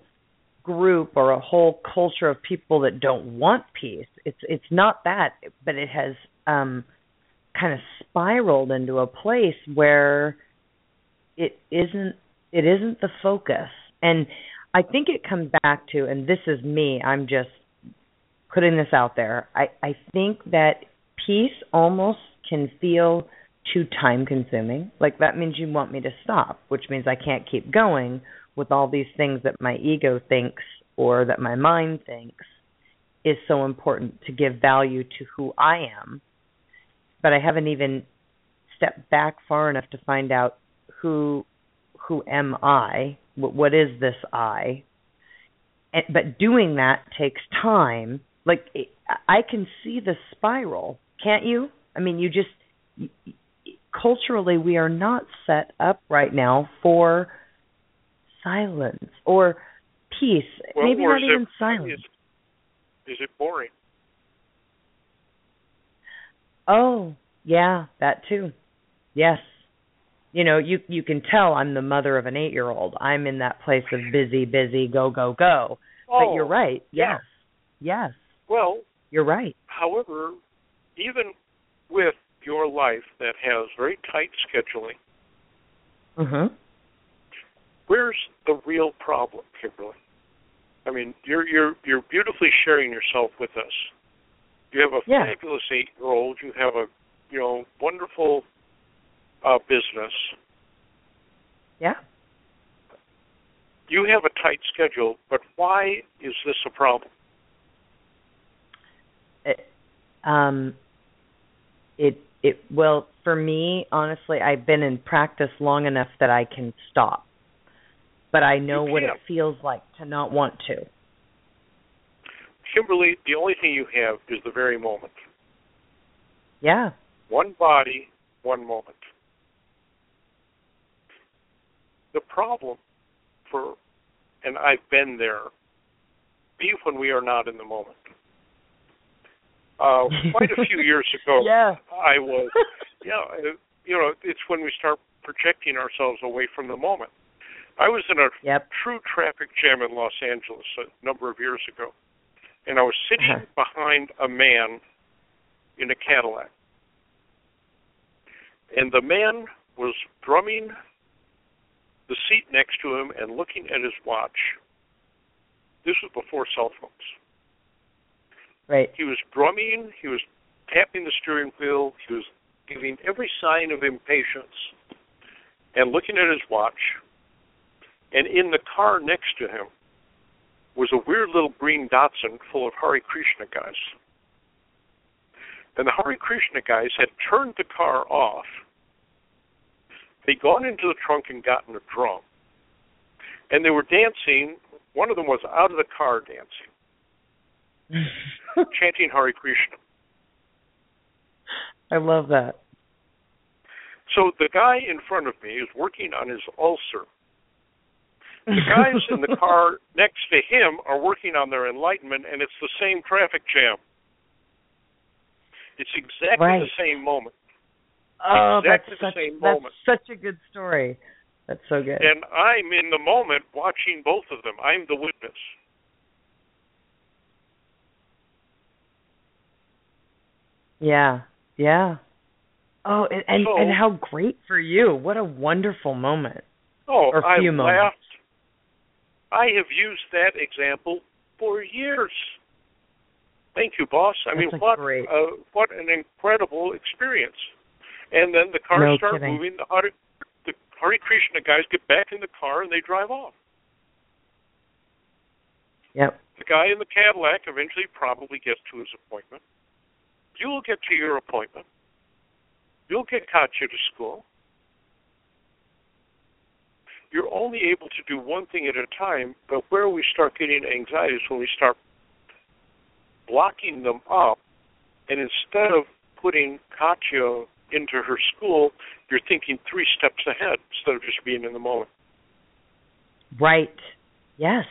Speaker 4: group or a whole culture of people that don't want peace. It's it's not that, but it has um kind of spiraled into a place where it isn't it isn't the focus. And I think it comes back to and this is me, I'm just putting this out there. I I think that peace almost can feel too time consuming. Like that means you want me to stop, which means I can't keep going with all these things that my ego thinks or that my mind thinks is so important to give value to who I am. But I haven't even stepped back far enough to find out who who am I? What, what is this I? And, but doing that takes time. Like I can see the spiral, can't you? I mean, you just culturally we are not set up right now for silence or peace.
Speaker 5: well,
Speaker 4: Maybe not even
Speaker 5: it,
Speaker 4: silence.
Speaker 5: Is, is it boring?
Speaker 4: Oh, yeah, that too. Yes. You know, you you can tell I'm the mother of an 8-year-old. I'm in that place of busy, busy, go go go.
Speaker 5: Oh,
Speaker 4: but you're right.
Speaker 5: yeah.
Speaker 4: Yes. Yes.
Speaker 5: Well,
Speaker 4: You're right.
Speaker 5: however, even with your life that has very tight scheduling,
Speaker 4: Mhm.
Speaker 5: Where's the real problem, Kimberly? I mean, you're you're you're beautifully sharing yourself with us. You have a
Speaker 4: Yeah.
Speaker 5: fabulous eight-year-old. You have a you know wonderful uh, business.
Speaker 4: Yeah.
Speaker 5: You have a tight schedule, but why is this a problem?
Speaker 4: It, um it it well for me honestly I've been in practice long enough that I can stop. But I know what it feels like to not want to.
Speaker 5: Kimberly, the only thing you have is the very moment.
Speaker 4: Yeah.
Speaker 5: One body, one moment. The problem for, and I've been there, be when we are not in the moment. Uh, quite a few years ago,
Speaker 4: Yeah.
Speaker 5: I was, yeah, uh, you know, it's when we start projecting ourselves away from the moment. I was in a
Speaker 4: Yep.
Speaker 5: true traffic jam in Los Angeles a number of years ago, and I was sitting
Speaker 4: Uh-huh.
Speaker 5: behind a man in a Cadillac, and the man was drumming the seat next to him and looking at his watch. This was before cell phones.
Speaker 4: Right.
Speaker 5: He was drumming, he was tapping the steering wheel, he was giving every sign of impatience and looking at his watch. And in the car next to him was a weird little green Datsun full of Hare Krishna guys. And the Hare Krishna guys had turned the car off. They'd gone into the trunk and gotten a drum. And they were dancing. One of them was out of the car dancing, chanting Hare Krishna.
Speaker 4: I love that.
Speaker 5: So the guy in front of me is working on his ulcer. The guys in the car next to him are working on their enlightenment, and it's the same traffic jam. It's exactly
Speaker 4: Right.
Speaker 5: the same moment.
Speaker 4: Oh,
Speaker 5: Exactly
Speaker 4: that's
Speaker 5: the
Speaker 4: such,
Speaker 5: same
Speaker 4: that's such a good story. That's so good.
Speaker 5: And I'm in the moment watching both of them. I'm the witness.
Speaker 4: Yeah. Yeah. Oh, and and,
Speaker 5: So-
Speaker 4: and how great for you. What a wonderful moment.
Speaker 5: Oh,
Speaker 4: Or
Speaker 5: I
Speaker 4: few moments.
Speaker 5: laughed. I have used that example for years. Thank you, boss. I mean,
Speaker 4: That's a
Speaker 5: what
Speaker 4: great-
Speaker 5: uh, what an incredible experience. And then the cars
Speaker 4: No
Speaker 5: start
Speaker 4: kidding.
Speaker 5: moving. The Hare, the Hare Krishna guys get back in the car and they drive off.
Speaker 4: Yep.
Speaker 5: The guy in the Cadillac eventually probably gets to his appointment. You'll get to your appointment. You'll get Katya to school. You're only able to do one thing at a time, but where we start getting anxiety is when we start blocking them up, and instead of putting Katya into her school, you're thinking three steps ahead instead of just being in the moment.
Speaker 4: Right. Yes.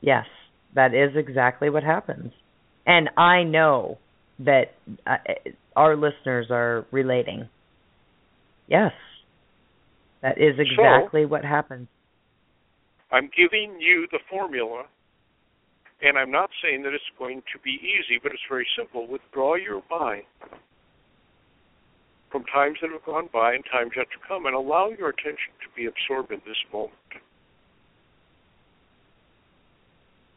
Speaker 4: Yes. That is exactly what happens. And I know that uh, our listeners are relating. Yes. That is exactly
Speaker 5: so,
Speaker 4: what happens.
Speaker 5: I'm giving you the formula, and I'm not saying that it's going to be easy, but it's very simple. Withdraw your mind from times that have gone by and times yet to come, and allow your attention to be absorbed in this moment.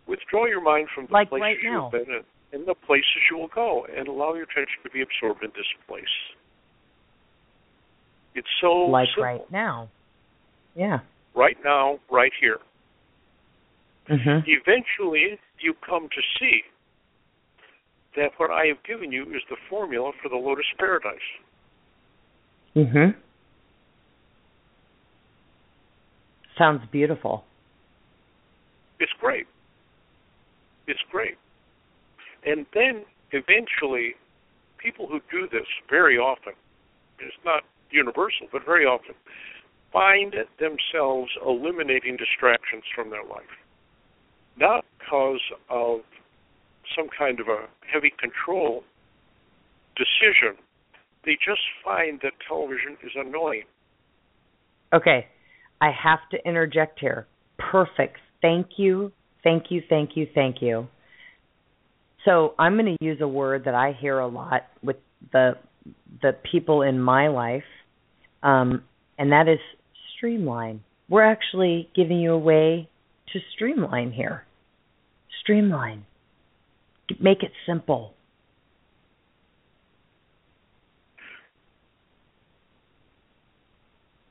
Speaker 5: Withdraw your mind from the
Speaker 4: like
Speaker 5: places
Speaker 4: right
Speaker 5: you've been in, and the places you will go, and allow your attention to be absorbed in this place. It's so
Speaker 4: like
Speaker 5: simple.
Speaker 4: right now. Yeah.
Speaker 5: Right now, right here.
Speaker 4: Mm-hmm.
Speaker 5: Eventually, you come to see that what I have given you is the formula for the lotus paradise.
Speaker 4: Mhm. Sounds beautiful.
Speaker 5: It's great. It's great. And then eventually, people who do this very often, it's not universal, but very often, find themselves eliminating distractions from their life. Not because of some kind of a heavy control decision. They just find that television is annoying.
Speaker 4: Okay. I have to interject here. Perfect. Thank you. Thank you. Thank you. Thank you. So I'm going to use a word that I hear a lot with the the people in my life, um, and that is streamline. We're actually giving you a way to streamline here. Streamline. Make it simple.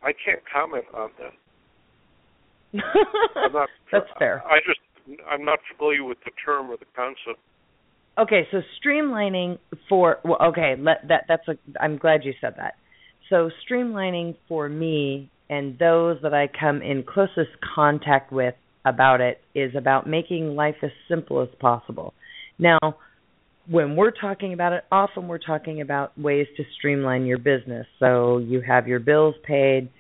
Speaker 5: I can't comment on that. I'm not,
Speaker 4: That's fair.
Speaker 5: I just I'm not familiar with the term or the concept.
Speaker 4: Okay, so streamlining for well, okay, let, that that's a. I'm glad you said that. So streamlining for me and those that I come in closest contact with about it is about making life as simple as possible. Now, when we're talking about it, often we're talking about ways to streamline your business. So you have your bills paid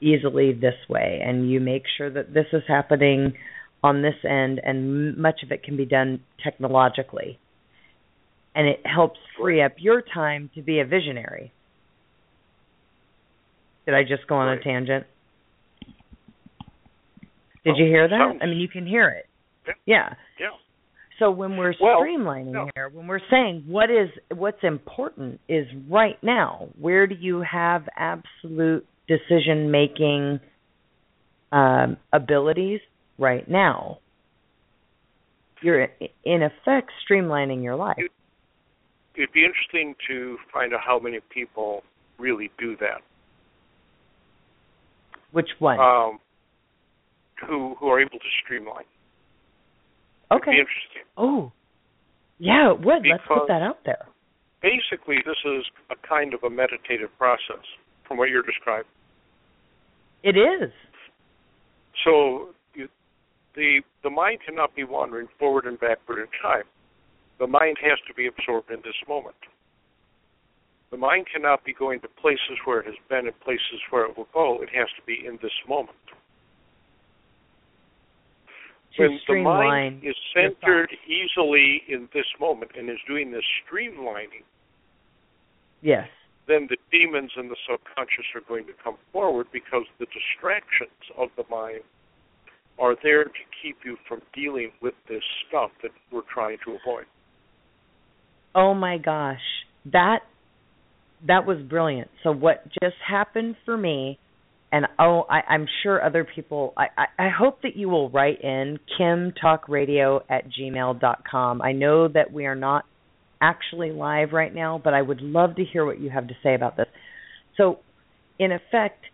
Speaker 4: easily this way, and you make sure that this is happening on this end, and much of it can be done technologically. And it helps free up your time to be a visionary. Did I just go on
Speaker 5: right.
Speaker 4: a tangent? Did you hear that?
Speaker 5: Sounds,
Speaker 4: I mean, you can hear it.
Speaker 5: Yeah.
Speaker 4: Yeah.
Speaker 5: Yeah.
Speaker 4: So when we're
Speaker 5: well,
Speaker 4: streamlining
Speaker 5: no.
Speaker 4: here, when we're saying what is what's important is right now. Where do you have absolute decision making um, abilities right now? You're in effect streamlining your life.
Speaker 5: It, it'd be interesting to find out how many people really do that.
Speaker 4: Which one?
Speaker 5: Um, who who are able to streamline.
Speaker 4: okay.
Speaker 5: It'd be interesting.
Speaker 4: Oh, yeah, it would. Let's put that out there.
Speaker 5: Basically, this is a kind of a meditative process, from what you're describing.
Speaker 4: It is.
Speaker 5: So you, the the mind cannot be wandering forward and backward in time. The mind has to be absorbed in this moment. The mind cannot be going to places where it has been and places where it will go. It has to be in this moment. When the mind is centered easily in this moment and is doing this streamlining,
Speaker 4: Yes.
Speaker 5: then the demons and the subconscious are going to come forward because the distractions of the mind are there to keep you from dealing with this stuff that we're trying to avoid.
Speaker 4: Oh my gosh. That that was brilliant. So what just happened for me and oh I, I'm sure other people I, I, I hope that you will write in kimtalkradio at gmail dot com. I know that we are not actually live right now, but I would love to hear what you have to say about this. So in effect,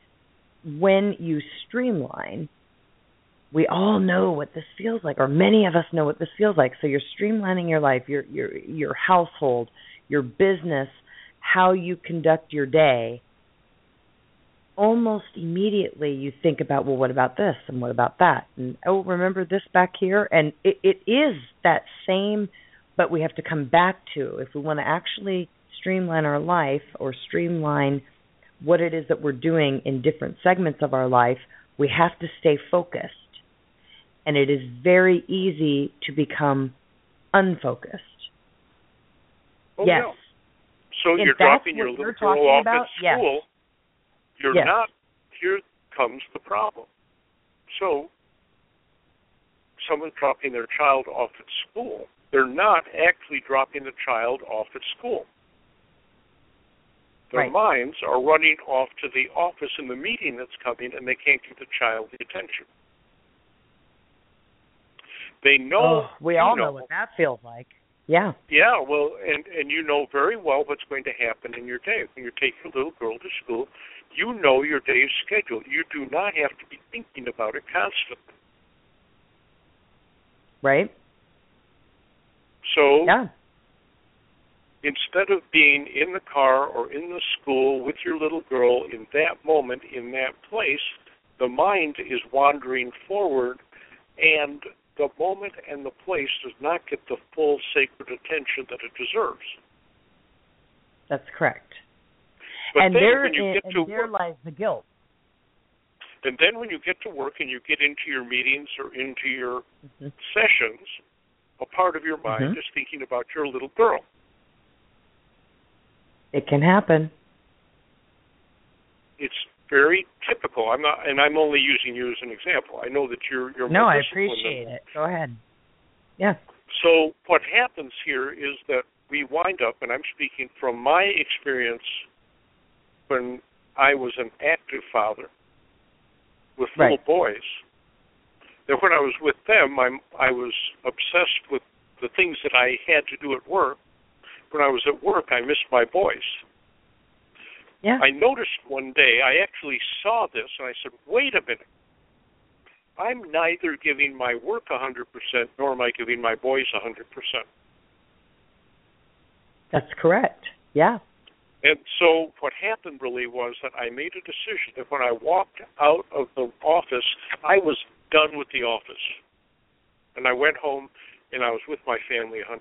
Speaker 4: when you streamline, we all know what this feels like, or many of us know what this feels like. So you're streamlining your life, your your your household, your business, how you conduct your day. Almost immediately, you think about, well, what about this and what about that, and oh, remember this back here, and it, it is that same, but we have to come back to if we want to actually streamline our life or streamline what it is that we're doing in different segments of our life, we have to stay focused. And it is very easy to become unfocused.
Speaker 5: Oh,
Speaker 4: yes.
Speaker 5: yeah. So
Speaker 4: If
Speaker 5: you're dropping your little girl off
Speaker 4: about,
Speaker 5: at
Speaker 4: yes.
Speaker 5: school. You're
Speaker 4: Yes.
Speaker 5: not. Here comes the problem. So, someone dropping their child off at school, they're not actually dropping the child off at school. Their
Speaker 4: Right.
Speaker 5: minds are running off to the office and the meeting that's coming, and they can't give the child the attention. They know.
Speaker 4: oh, we
Speaker 5: you
Speaker 4: all know what that feels like. Yeah.
Speaker 5: Yeah, well, and and you know very well what's going to happen in your day when you take your little girl to school. You know your day's schedule. You do not have to be thinking about it constantly.
Speaker 4: Right?
Speaker 5: So
Speaker 4: Yeah.
Speaker 5: instead of being in the car or in the school with your little girl in that moment in that place, the mind is wandering forward, and the moment and the place does not get the full sacred attention that it deserves.
Speaker 4: That's correct.
Speaker 5: But
Speaker 4: and
Speaker 5: then
Speaker 4: there,
Speaker 5: when you
Speaker 4: and
Speaker 5: get to
Speaker 4: there
Speaker 5: work,
Speaker 4: lies the guilt.
Speaker 5: And then when you get to work and you get into your meetings or into your
Speaker 4: hmm
Speaker 5: sessions, a part of your mind
Speaker 4: Mhm.
Speaker 5: is thinking about your little girl.
Speaker 4: It can happen.
Speaker 5: It's very typical. I'm not, and I'm only using you as an example. I know that you're you're
Speaker 4: No, I appreciate it. Go ahead. Yeah.
Speaker 5: So what happens here is that we wind up, and I'm speaking from my experience when I was an active father with little
Speaker 4: Right.
Speaker 5: boys. That when I was with them, I'm, I was obsessed with the things that I had to do at work. When I was at work, I missed my boys.
Speaker 4: Yeah.
Speaker 5: I noticed one day, I actually saw this, and I said, wait a minute. I'm neither giving my work a 100% nor am I giving my boys a 100%.
Speaker 4: That's correct. Yeah.
Speaker 5: And so what happened really was that I made a decision that when I walked out of the office, I was done with the office. And I went home and I was with my family a 100%.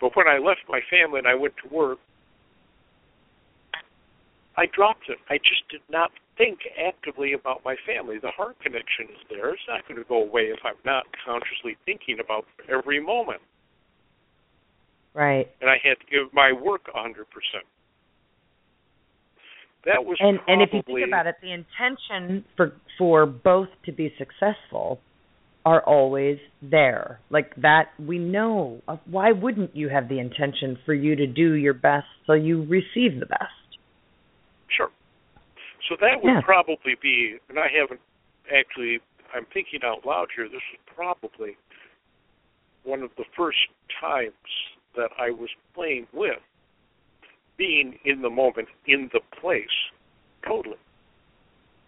Speaker 5: But when I left my family and I went to work, I dropped it. I just did not think actively about my family. The heart connection is there. It's not going to go away if I'm not consciously thinking about every moment.
Speaker 4: Right.
Speaker 5: And I had to give my work a 100%. That was
Speaker 4: And
Speaker 5: probably,
Speaker 4: and if you think about it, the intention for for both to be successful are always there. Like that we know. Why wouldn't you have the intention for you to do your best so you receive the best?
Speaker 5: Sure. So that would
Speaker 4: Yeah.
Speaker 5: probably be, and I haven't actually, I'm thinking out loud here, this is probably one of the first times that I was playing with being in the moment, in the place, totally,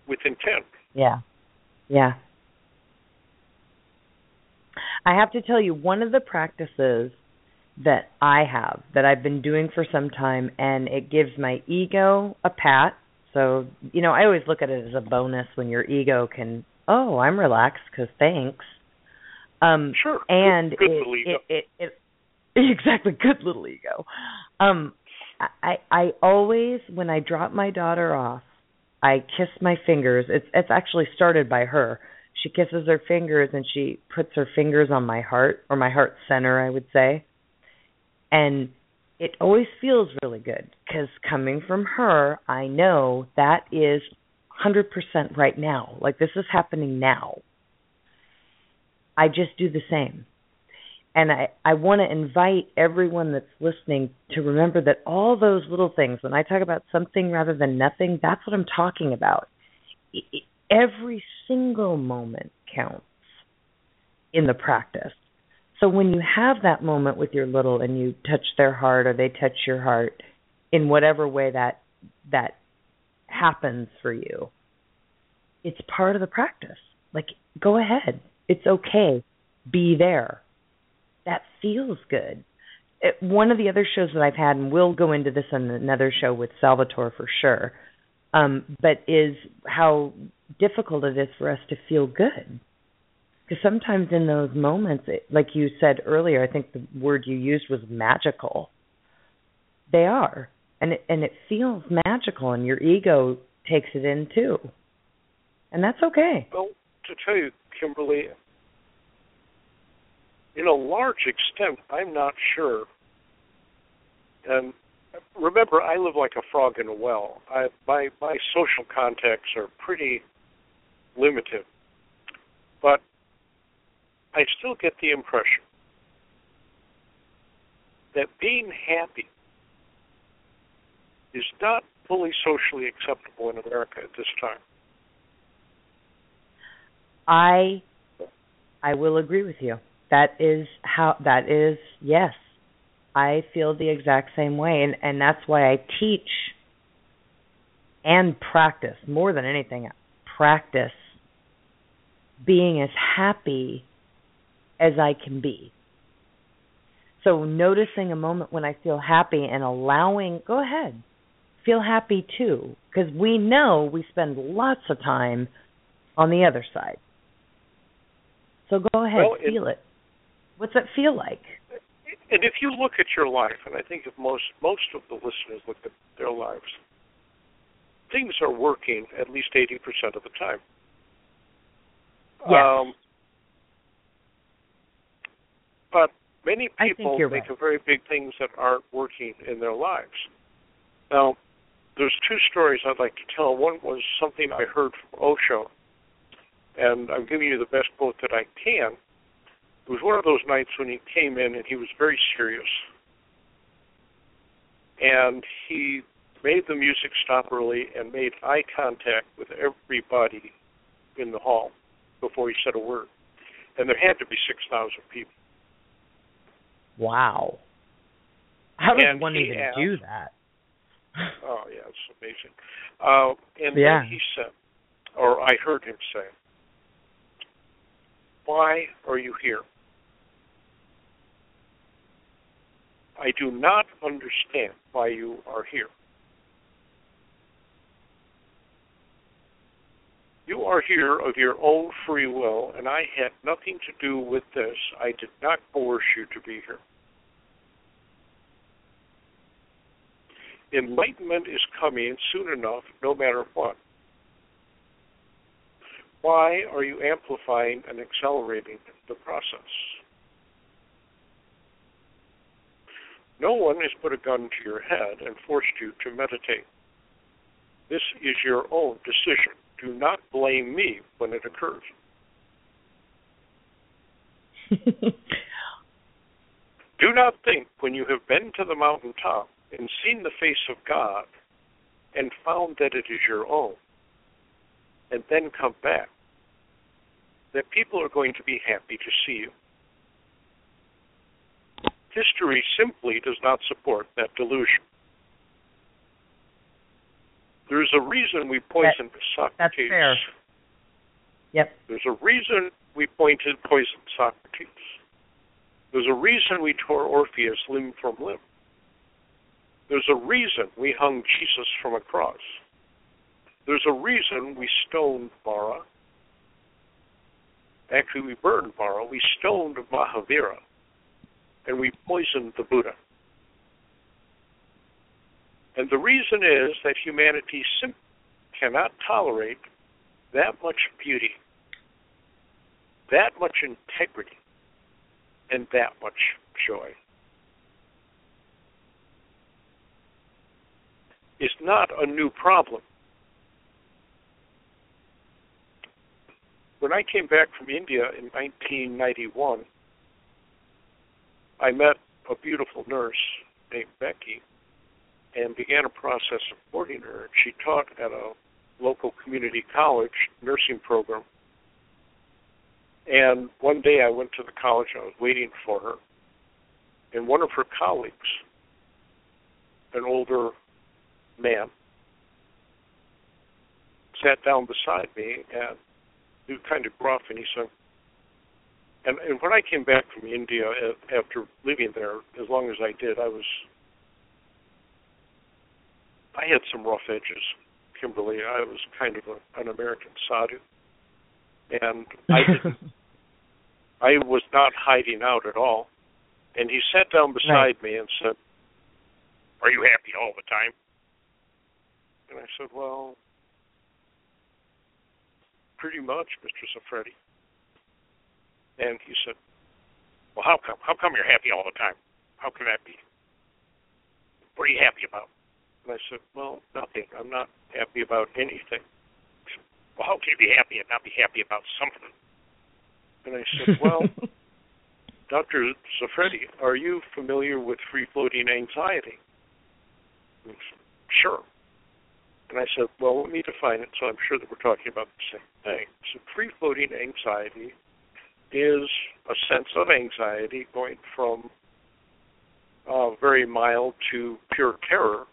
Speaker 5: with intent.
Speaker 4: Yeah. Yeah. I have to tell you, one of the practices that I have that I've been doing for some time, and it gives my ego a pat. So, you know, I always look at it as a bonus when your ego can, oh, I'm relaxed because thanks. Um,
Speaker 5: Sure.
Speaker 4: and
Speaker 5: Good- good
Speaker 4: it, it, it, it, exactly good little ego. Um, I I always when I drop my daughter off, I kiss my fingers. It's it's actually started by her. She kisses her fingers and she puts her fingers on my heart or my heart center, I would say. And it always feels really good because coming from her, I know that is 100% right now. Like this is happening now. I just do the same. And I, I want to invite everyone that's listening to remember that all those little things, when I talk about something rather than nothing, that's what I'm talking about. Every single moment counts in the practice. So when you have that moment with your little and you touch their heart or they touch your heart in whatever way that that happens for you, it's part of the practice. Like go ahead. It's okay. Be there that feels good. It, one of the other shows that I've had, and we'll go into this on another show with Salvatore for sure, um, but is how difficult it is for us to feel good. Because sometimes in those moments, it, like you said earlier, I think the word you used was magical. They are, and it, and it feels magical, and your ego takes it in too, and that's okay.
Speaker 5: Well, to tell you, Kimberly, in a large extent, I'm not sure. And remember, I live like a frog in a well. I, my my social contacts are pretty limited, but I still get the impression that being happy is not fully socially acceptable in America at this time.
Speaker 4: I I will agree with you. That is how that is yes. I feel the exact same way and and that's why I teach and practice more than anything practice being as happy as I can be. So noticing a moment when I feel happy and allowing go ahead. Feel happy too because we know we spend lots of time on the other side. So go ahead,
Speaker 5: well, it,
Speaker 4: feel it. What's that feel like?
Speaker 5: And if you look at your life, and I think if most most of the listeners look at their lives, things are working at least eighty percent of the time.
Speaker 4: Yes.
Speaker 5: Um, but many people
Speaker 4: think
Speaker 5: think
Speaker 4: right.
Speaker 5: of very big things that aren't working in their lives. Now, there's two stories I'd like to tell. One was something I heard from Osho and I'm giving you the best quote that I can. It was one of those nights when he came in and he was very serious. And he made the music stop early and made eye contact with everybody in the hall before he said a word. And there had to be 6,000 people.
Speaker 4: Wow. How does
Speaker 5: And
Speaker 4: one even
Speaker 5: asked-
Speaker 4: do that?
Speaker 5: Oh, yeah, it's amazing. Uh, and
Speaker 4: Yeah.
Speaker 5: then he said, or I heard him say, Why are you here? I do not understand why you are here. You are here of your own free will, and I had nothing to do with this. I did not coerce you to be here. Enlightenment is coming soon enough, no matter what. Why are you amplifying and accelerating the process? No one has put a gun to your head and forced you to meditate. This is your own decision. Do not blame me when it occurs. Do not think when you have been to the mountaintop and seen the face of God and found that it is your own, and then come back, that people are going to be happy to see you. History simply does not support that delusion. There's a reason we poisoned Socrates.
Speaker 4: that's fair. Yep.
Speaker 5: There's a reason we pointed poisoned Socrates. There's a reason we tore Orpheus limb from limb. There's a reason we hung Jesus from a cross. There's a reason we stoned Mara. Actually, we burned Mara. We stoned Mahavira. And we poisoned the Buddha. And the reason is that humanity simply cannot tolerate that much beauty, that much integrity, and that much joy. Is not a new problem. When I came back from India in 1991, I met a beautiful nurse named Becky and began a process of supporting her. She taught at a local community college nursing program. And one day I went to the college, I was waiting for her, and one of her colleagues, an older man, sat down beside me and he was kind of gruff and he said, and, and when I came back from India after living there as long as I did, I was I had some rough edges, Kimberly. I was kind of a, an American sadhu, and I didn't I was not hiding out at all. And he sat down beside right. me and said, Are you happy all the time? And I said, Well, pretty much, Mr. Safredi. And he said, Well, how come? How come you're happy all the time? How can that be? What are you happy about? And I said, Well, nothing. I'm not happy about anything. Said, well, how can you be happy and not be happy about something? And I said, Well, Dr. Safredi, are you familiar with free floating anxiety? Said, sure. And I said, Well, let me define it so I'm sure that we're talking about the same thing. So, free floating anxiety is a sense of anxiety going from uh, very mild to pure terror,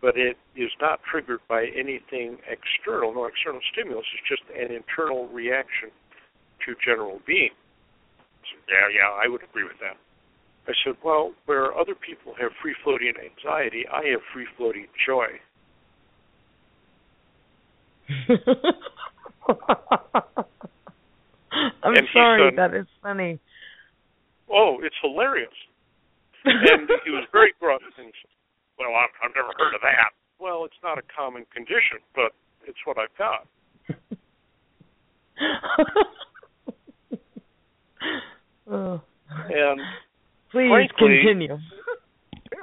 Speaker 5: but it is not triggered by anything external, no external stimulus. It's just an internal reaction to general being. So, yeah, yeah, I would agree with that. I said, well, where other people have free floating anxiety, I have free floating joy.
Speaker 4: I'm
Speaker 5: and
Speaker 4: sorry,
Speaker 5: said,
Speaker 4: that is funny.
Speaker 5: Oh, it's hilarious. and he was very gruff and he said, Well, I've, I've never heard of that. Well, it's not a common condition, but it's what I've got.
Speaker 4: oh.
Speaker 5: And
Speaker 4: please
Speaker 5: frankly,
Speaker 4: continue.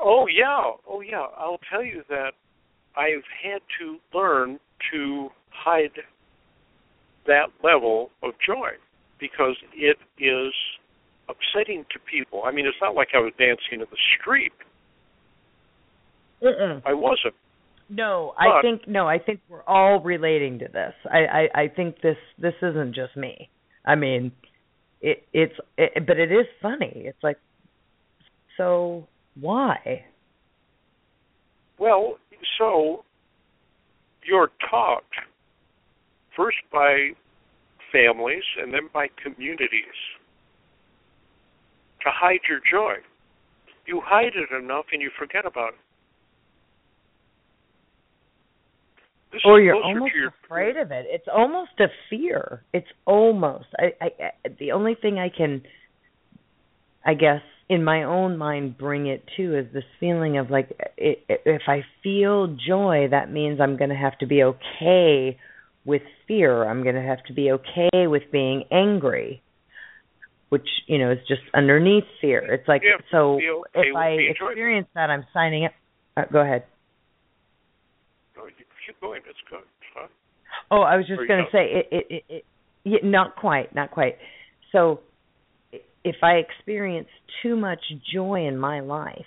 Speaker 5: oh yeah, oh yeah. I'll tell you that I've had to learn to hide that level of joy because it is upsetting to people. I mean, it's not like I was dancing in the street.
Speaker 4: Mm-mm.
Speaker 5: I wasn't.
Speaker 4: No,
Speaker 5: but,
Speaker 4: I think no, I think we're all relating to this. I, I I think this this isn't just me. I mean, it it's it, but it is funny. It's like so why?
Speaker 5: Well, so you're taught first by families and then by communities to hide your joy. You hide it enough and you forget about it. This
Speaker 4: or you're almost afraid of it. It's almost a fear. It's almost. I, I, I the only thing I can, I guess, in my own mind, bring it to is this feeling of like, it, if I feel joy, that means I'm going to have to be okay with fear. I'm going to have to be okay with being angry, which you know is just underneath fear. It's like
Speaker 5: yeah,
Speaker 4: so.
Speaker 5: okay
Speaker 4: if I experience that, I'm signing up. Uh, go ahead.
Speaker 5: Keep going. It's good. Huh?
Speaker 4: Oh, I was just going to say it. It, it, it not quite, not quite. So, if I experience too much joy in my life,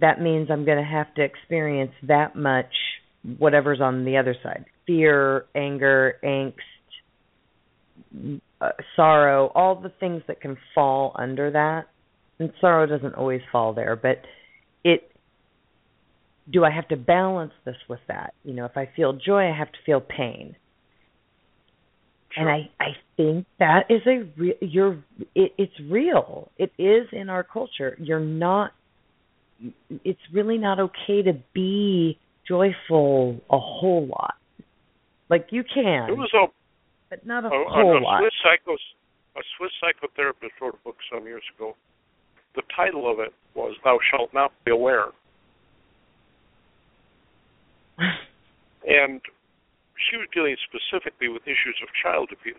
Speaker 4: that means I'm going to have to experience that much whatever's on the other side fear, anger, angst, uh, sorrow, all the things that can fall under that. And sorrow doesn't always fall there, but it do I have to balance this with that? You know, if I feel joy, I have to feel pain.
Speaker 5: Sure.
Speaker 4: And I I think that is a real you're it, it's real. It is in our culture. You're not it's really not okay to be joyful a whole lot. Like you can.
Speaker 5: It was a
Speaker 4: but not a,
Speaker 5: a
Speaker 4: whole
Speaker 5: a
Speaker 4: lot.
Speaker 5: Swiss psychos, a Swiss psychotherapist wrote a book some years ago. The title of it was "Thou Shalt Not Be Aware," and she was dealing specifically with issues of child abuse.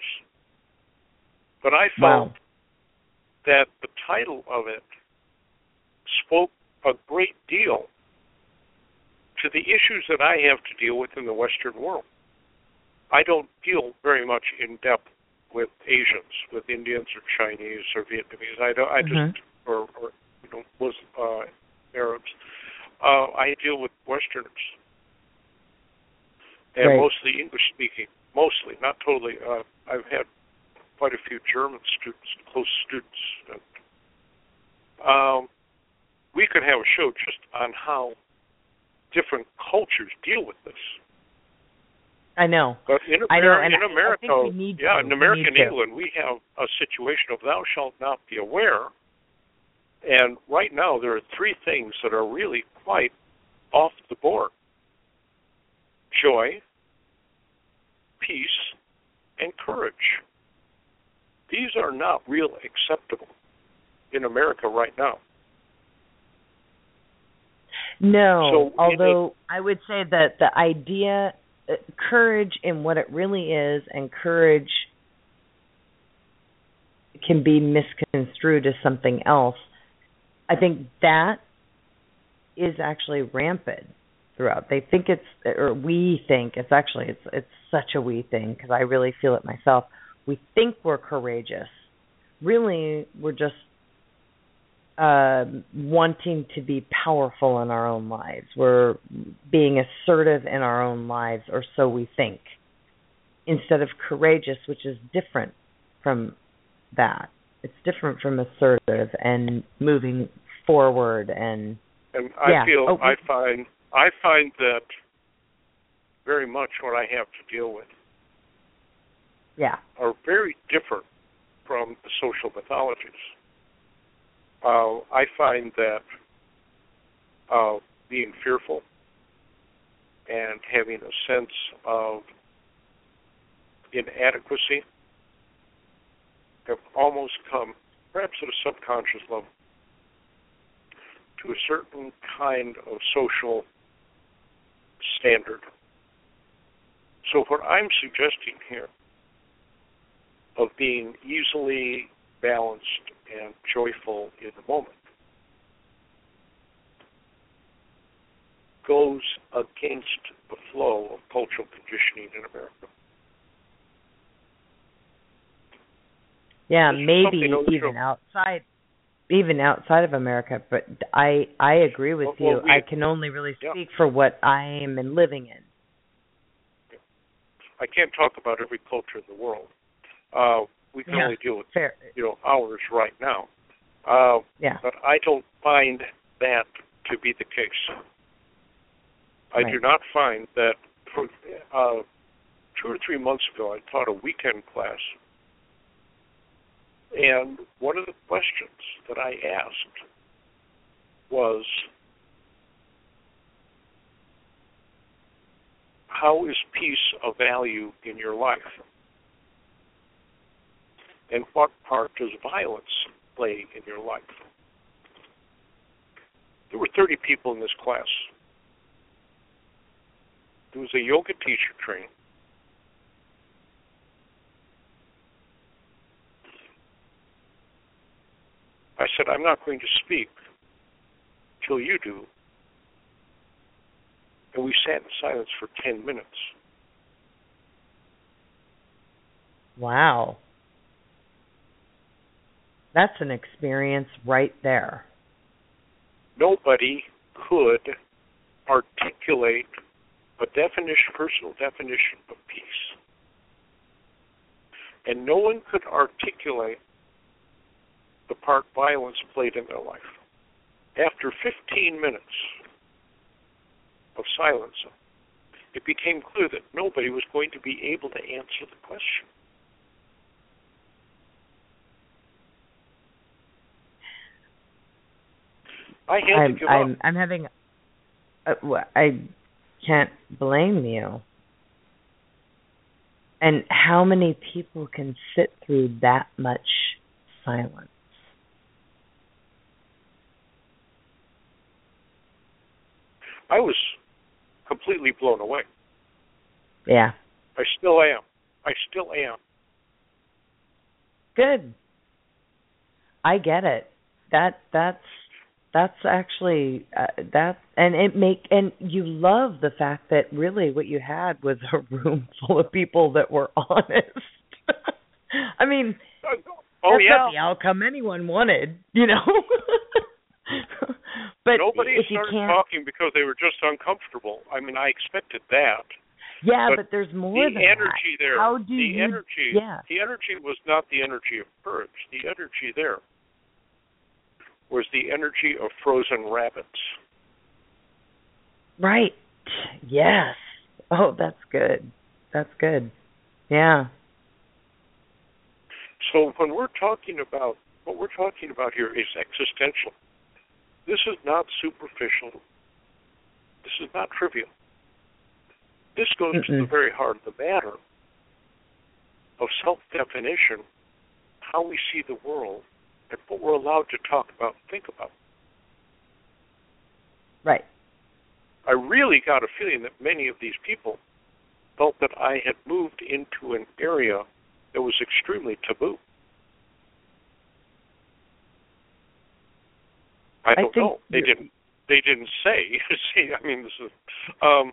Speaker 5: But I felt
Speaker 4: Wow.
Speaker 5: that the title of it spoke a great deal to the issues that I have to deal with in the Western world. I don't deal very much in depth with Asians, with Indians or Chinese or Vietnamese. I don't. I just or, or you know Muslim, uh, Arabs. Uh, I deal with Westerners and
Speaker 4: Right.
Speaker 5: mostly English speaking. Mostly, not totally. Uh, I've had quite a few German students, close students. And, um, we could have a show just on how different cultures deal with this.
Speaker 4: I know.
Speaker 5: But in,
Speaker 4: I know, and
Speaker 5: in
Speaker 4: I- I
Speaker 5: America,
Speaker 4: think we need
Speaker 5: yeah,
Speaker 4: to.
Speaker 5: in
Speaker 4: We
Speaker 5: American
Speaker 4: to.
Speaker 5: England, we have a situation of "Thou shalt not be aware," and right now there are three things that are really quite off the board: joy, peace, and courage. these are not real acceptable in America right now.
Speaker 4: No,
Speaker 5: So,
Speaker 4: although I would say that the idea, uh, courage in what it really is, and courage can be misconstrued as something else. I think that is actually rampant throughout. They think it's, or we think it's actually it's it's such a we thing because I really feel it myself. We think we're courageous. Really, we're just uh, wanting to be powerful in our own lives. We're being assertive in our own lives, or so we think, instead of courageous, which is different from that. It's different from assertive and moving forward and
Speaker 5: And I
Speaker 4: Yeah.
Speaker 5: feel
Speaker 4: Oh,
Speaker 5: I find I find that very much what I have to deal with
Speaker 4: yeah.
Speaker 5: are very different from the social mythologies. Uh, I find that uh, being fearful and having a sense of inadequacy have almost come, perhaps at a subconscious level, to a certain kind of social standard. So, what I'm suggesting here of being easily balanced and joyful in the moment goes against the flow of cultural conditioning in America.
Speaker 4: Yeah, maybe even outside even outside of America, but I I agree with
Speaker 5: Well,
Speaker 4: you.
Speaker 5: well, we-
Speaker 4: I can only really
Speaker 5: Yeah.
Speaker 4: speak for what I am and living in.
Speaker 5: I can't talk about every culture in the world. Uh, we can
Speaker 4: Yeah.
Speaker 5: only deal with
Speaker 4: Fair.
Speaker 5: you know ours right now. Uh,
Speaker 4: Yeah.
Speaker 5: but I don't find that to be the case. I do not find that. For, uh, two or three months ago, I taught a weekend class, and one of the questions that I asked was, "How is peace a value in your life?" And what part does violence play in your life? There were 30 people in this class. There was a yoga teacher training. I said, I'm not going to speak till you do. And we sat in silence for 10 minutes.
Speaker 4: Wow. That's an experience right there.
Speaker 5: nobody could articulate a definition, personal definition of peace. And no one could articulate the part violence played in their life. After 15 minutes of silence, it became clear that nobody was going to be able to answer the question. I had
Speaker 4: I'm
Speaker 5: to give
Speaker 4: I'm
Speaker 5: up.
Speaker 4: I'm having uh, I can't blame you. And how many people can sit through that much silence?
Speaker 5: I was completely blown away.
Speaker 4: Yeah.
Speaker 5: I still am. I still am.
Speaker 4: Good. I get it. That that's that's actually uh, that and it make and you love the fact that really what you had was a room full of people that were honest. I mean,
Speaker 5: Oh
Speaker 4: that's
Speaker 5: yeah.
Speaker 4: not the outcome anyone wanted, you know. But
Speaker 5: Nobody started talking because they were just uncomfortable. I mean, I expected that.
Speaker 4: yeah,
Speaker 5: but
Speaker 4: but, there's more
Speaker 5: the
Speaker 4: than
Speaker 5: energy
Speaker 4: that.
Speaker 5: there.
Speaker 4: How do
Speaker 5: the
Speaker 4: you?
Speaker 5: energy.
Speaker 4: Yeah.
Speaker 5: The energy was not the energy of birds. The energy there was the energy of frozen rabbits.
Speaker 4: Right. Yes. Oh, that's good. That's good. Yeah.
Speaker 5: So when we're talking about what we're talking about here is existential. This is not superficial. This is not trivial. This goes to the very heart of the matter of self definition how we see the world and what we're allowed to talk about and think about.
Speaker 4: Right.
Speaker 5: I really got a feeling that many of these people felt that I had moved into an area that was extremely taboo. I
Speaker 4: I
Speaker 5: don't
Speaker 4: think
Speaker 5: know. They didn't. They didn't say. See, I mean, this is. Um,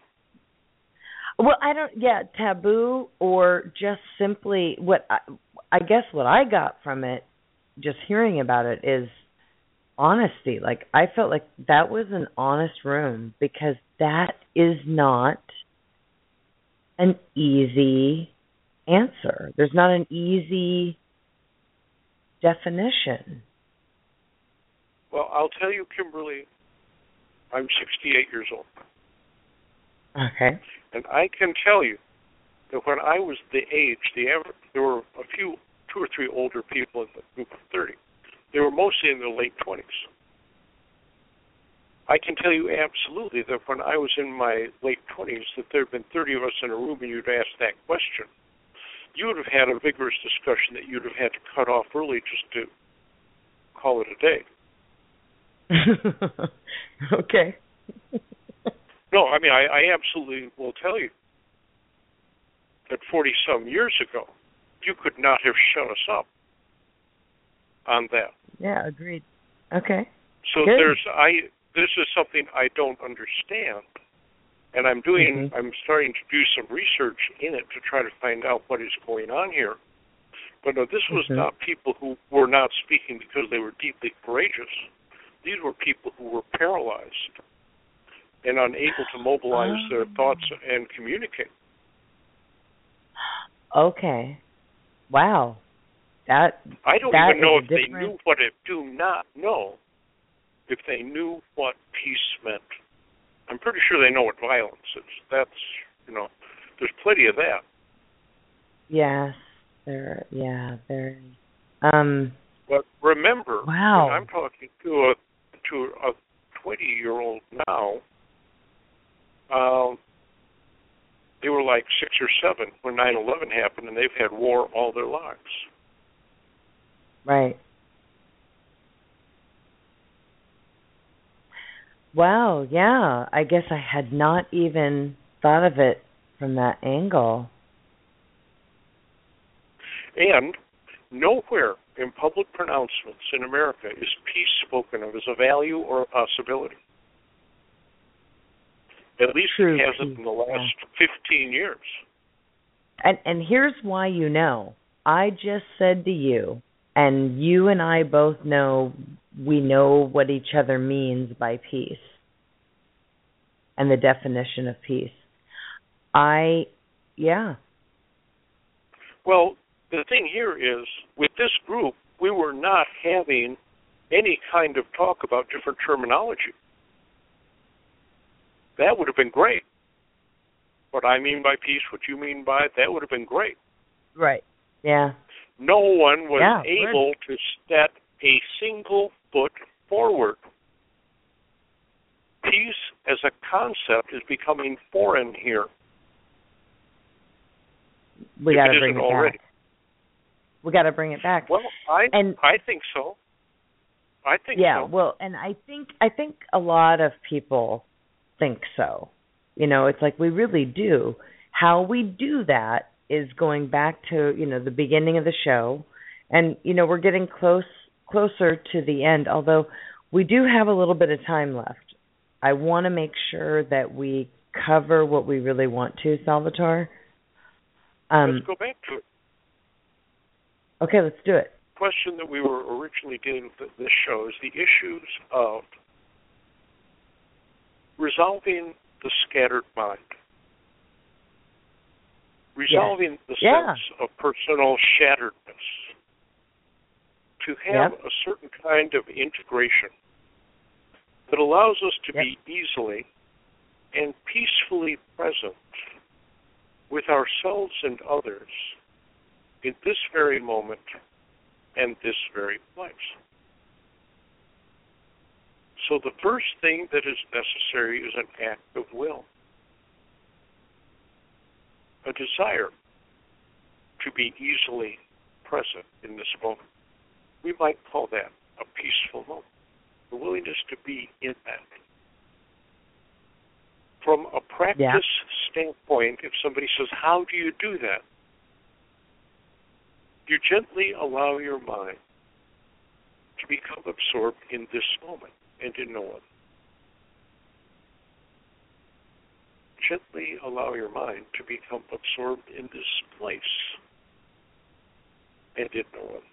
Speaker 4: Well, I don't. Yeah, taboo or just simply what I, I guess what I got from it, just hearing about it, is honesty. Like I felt like that was an honest room because that is not an easy answer. There's not an easy definition.
Speaker 5: Well, I'll tell you, Kimberly. I'm 68 years old.
Speaker 4: Okay.
Speaker 5: And I can tell you that when I was the age, the average, there were a few, two or three older people in the group of 30. They were mostly in their late 20s. I can tell you absolutely that when I was in my late 20s, that there had been 30 of us in a room and you'd asked that question. You would have had a vigorous discussion that you'd have had to cut off early just to call it a day.
Speaker 4: okay.
Speaker 5: No, I mean, I, I absolutely will tell you that 40 some years ago, you could not have shut us up on that.
Speaker 4: Yeah, agreed. Okay.
Speaker 5: So
Speaker 4: Good.
Speaker 5: there's I this is something I don't understand. And I'm doing
Speaker 4: Mhm.
Speaker 5: I'm starting to do some research in it to try to find out what is going on here. But no, this was
Speaker 4: Mhm.
Speaker 5: not people who were not speaking because they were deeply courageous. These were people who were paralyzed and unable to mobilize their
Speaker 4: Oh.
Speaker 5: thoughts and communicate.
Speaker 4: Okay. Wow. That
Speaker 5: I don't
Speaker 4: That
Speaker 5: even know if they knew what it do not know if they knew what peace meant. I'm pretty sure they know what violence is. That's you know, there's plenty of that.
Speaker 4: yes, there yeah, there um
Speaker 5: But remember,
Speaker 4: Wow.
Speaker 5: I'm talking to a to a 20 year old now, um, they were like six or seven when 9/11 happened, and they've had war all their lives.
Speaker 4: right. Wow, yeah. I guess I had not even thought of it from that angle.
Speaker 5: And nowhere in public pronouncements in America is peace spoken of as a value or a possibility. At least
Speaker 4: True
Speaker 5: it hasn't in the last 15 years.
Speaker 4: And and here's why you know. I just said to you, and you and I both know we know what each other means by peace and the definition of peace. I yeah.
Speaker 5: Well, the thing here is, with this group, we were not having any kind of talk about different terminology. That would have been great. What I mean by peace, what you mean by it, that would have been great.
Speaker 4: Right. Yeah.
Speaker 5: No one was
Speaker 4: Yeah,
Speaker 5: able to step a single foot forward. Peace as a concept is becoming foreign here.
Speaker 4: We got to bring it
Speaker 5: already.
Speaker 4: back. We got to bring it back.
Speaker 5: Well, I
Speaker 4: And-
Speaker 5: I think so. I think
Speaker 4: yeah
Speaker 5: so.
Speaker 4: well and i think i think a lot of people think so you know it's like we really do how we do that is going back to you know the beginning of the show and you know we're getting close closer to the end although we do have a little bit of time left i want to make sure that we cover what we really want to salvatore um
Speaker 5: Let's go back to it.
Speaker 4: Okay let's do it The
Speaker 5: question that we were originally dealing with this show is the issues of resolving the scattered mind, resolving the
Speaker 4: Yeah.
Speaker 5: sense of personal shatteredness, to have
Speaker 4: Yep.
Speaker 5: a certain kind of integration that allows us to
Speaker 4: Yep.
Speaker 5: be easily and peacefully present with ourselves and others in this very moment and this very place. So the first thing that is necessary is an act of will, a desire to be easily present in this moment. We might call that a peaceful moment. The willingness to be in that. From a practice
Speaker 4: Yeah.
Speaker 5: standpoint, if somebody says, How do you do that? You gently allow your mind to become absorbed in this moment and in no other. Gently allow your mind to become absorbed in this place and in no other.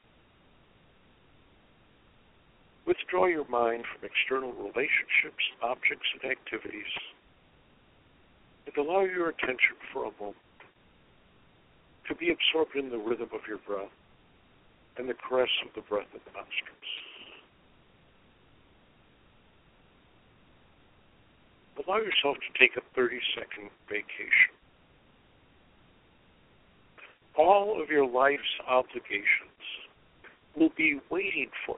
Speaker 5: Withdraw your mind from external relationships, objects, and activities, and allow your attention for a moment to be absorbed in the rhythm of your breath and the caress of the breath of the nostrils. Allow yourself to take a 30 second vacation. All of your life's obligations will be waiting for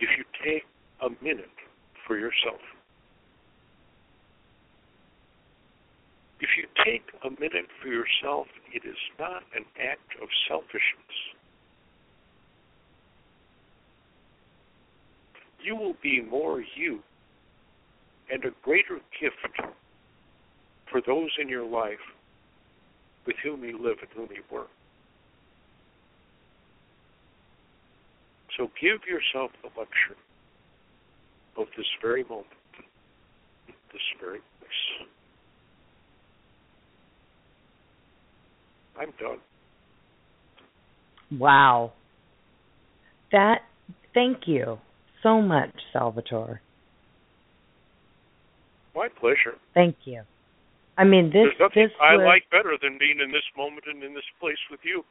Speaker 5: you if you take a minute for yourself. If you take a minute for yourself, it is not an act of selfishness. You will be more you and a greater gift for those in your life with whom you live and whom you work. So give yourself the luxury of this very moment, this very place. I'm done.
Speaker 4: Wow. That thank you so much, Salvatore.
Speaker 5: My pleasure.
Speaker 4: Thank you. I mean this
Speaker 5: There's nothing
Speaker 4: this
Speaker 5: I
Speaker 4: was,
Speaker 5: like better than being in this moment and in this place with you.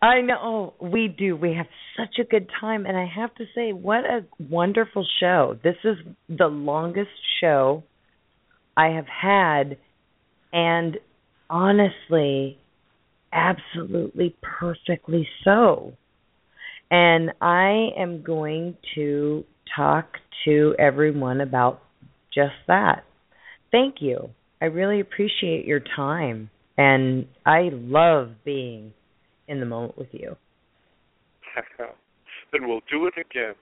Speaker 4: I know oh, we do. We have such a good time and I have to say what a wonderful show. This is the longest show I have had and honestly absolutely perfectly so. And I am going to talk to everyone about just that. Thank you. I really appreciate your time and I love being in the moment with you.
Speaker 5: then we'll do it again.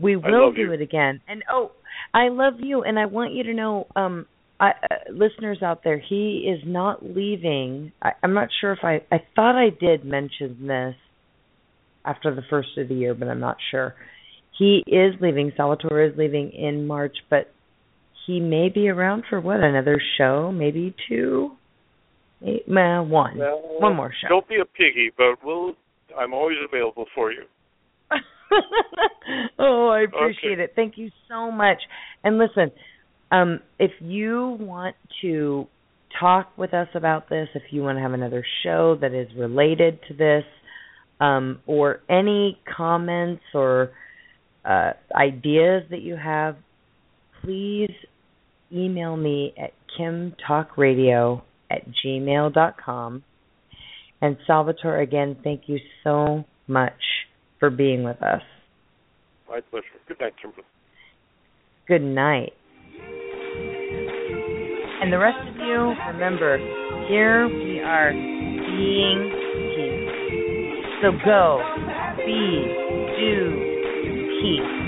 Speaker 4: We will do
Speaker 5: you.
Speaker 4: it again. And oh, I love you and I want you to know um I, uh, listeners out there, he is not leaving. I, I'm not sure if I I thought I did mention this after the first of the year, but I'm not sure. He is leaving. Salvatore is leaving in March, but he may be around for what another show, maybe two, Eight, one,
Speaker 5: Well,
Speaker 4: one more show.
Speaker 5: Don't be a piggy, but we'll. I'm always available for you.
Speaker 4: oh, I appreciate
Speaker 5: Okay.
Speaker 4: it. Thank you so much. And listen, um, if you want to talk with us about this, if you want to have another show that is related to this, um, or any comments or uh, ideas that you have, please email me at kimtalkradio at gmail dot com. And Salvatore, again, thank you so much for being with us.
Speaker 5: My pleasure. Good night, Kimberly.
Speaker 4: Good night. And the rest of you, remember, here we are being peace. So go, be, do peace.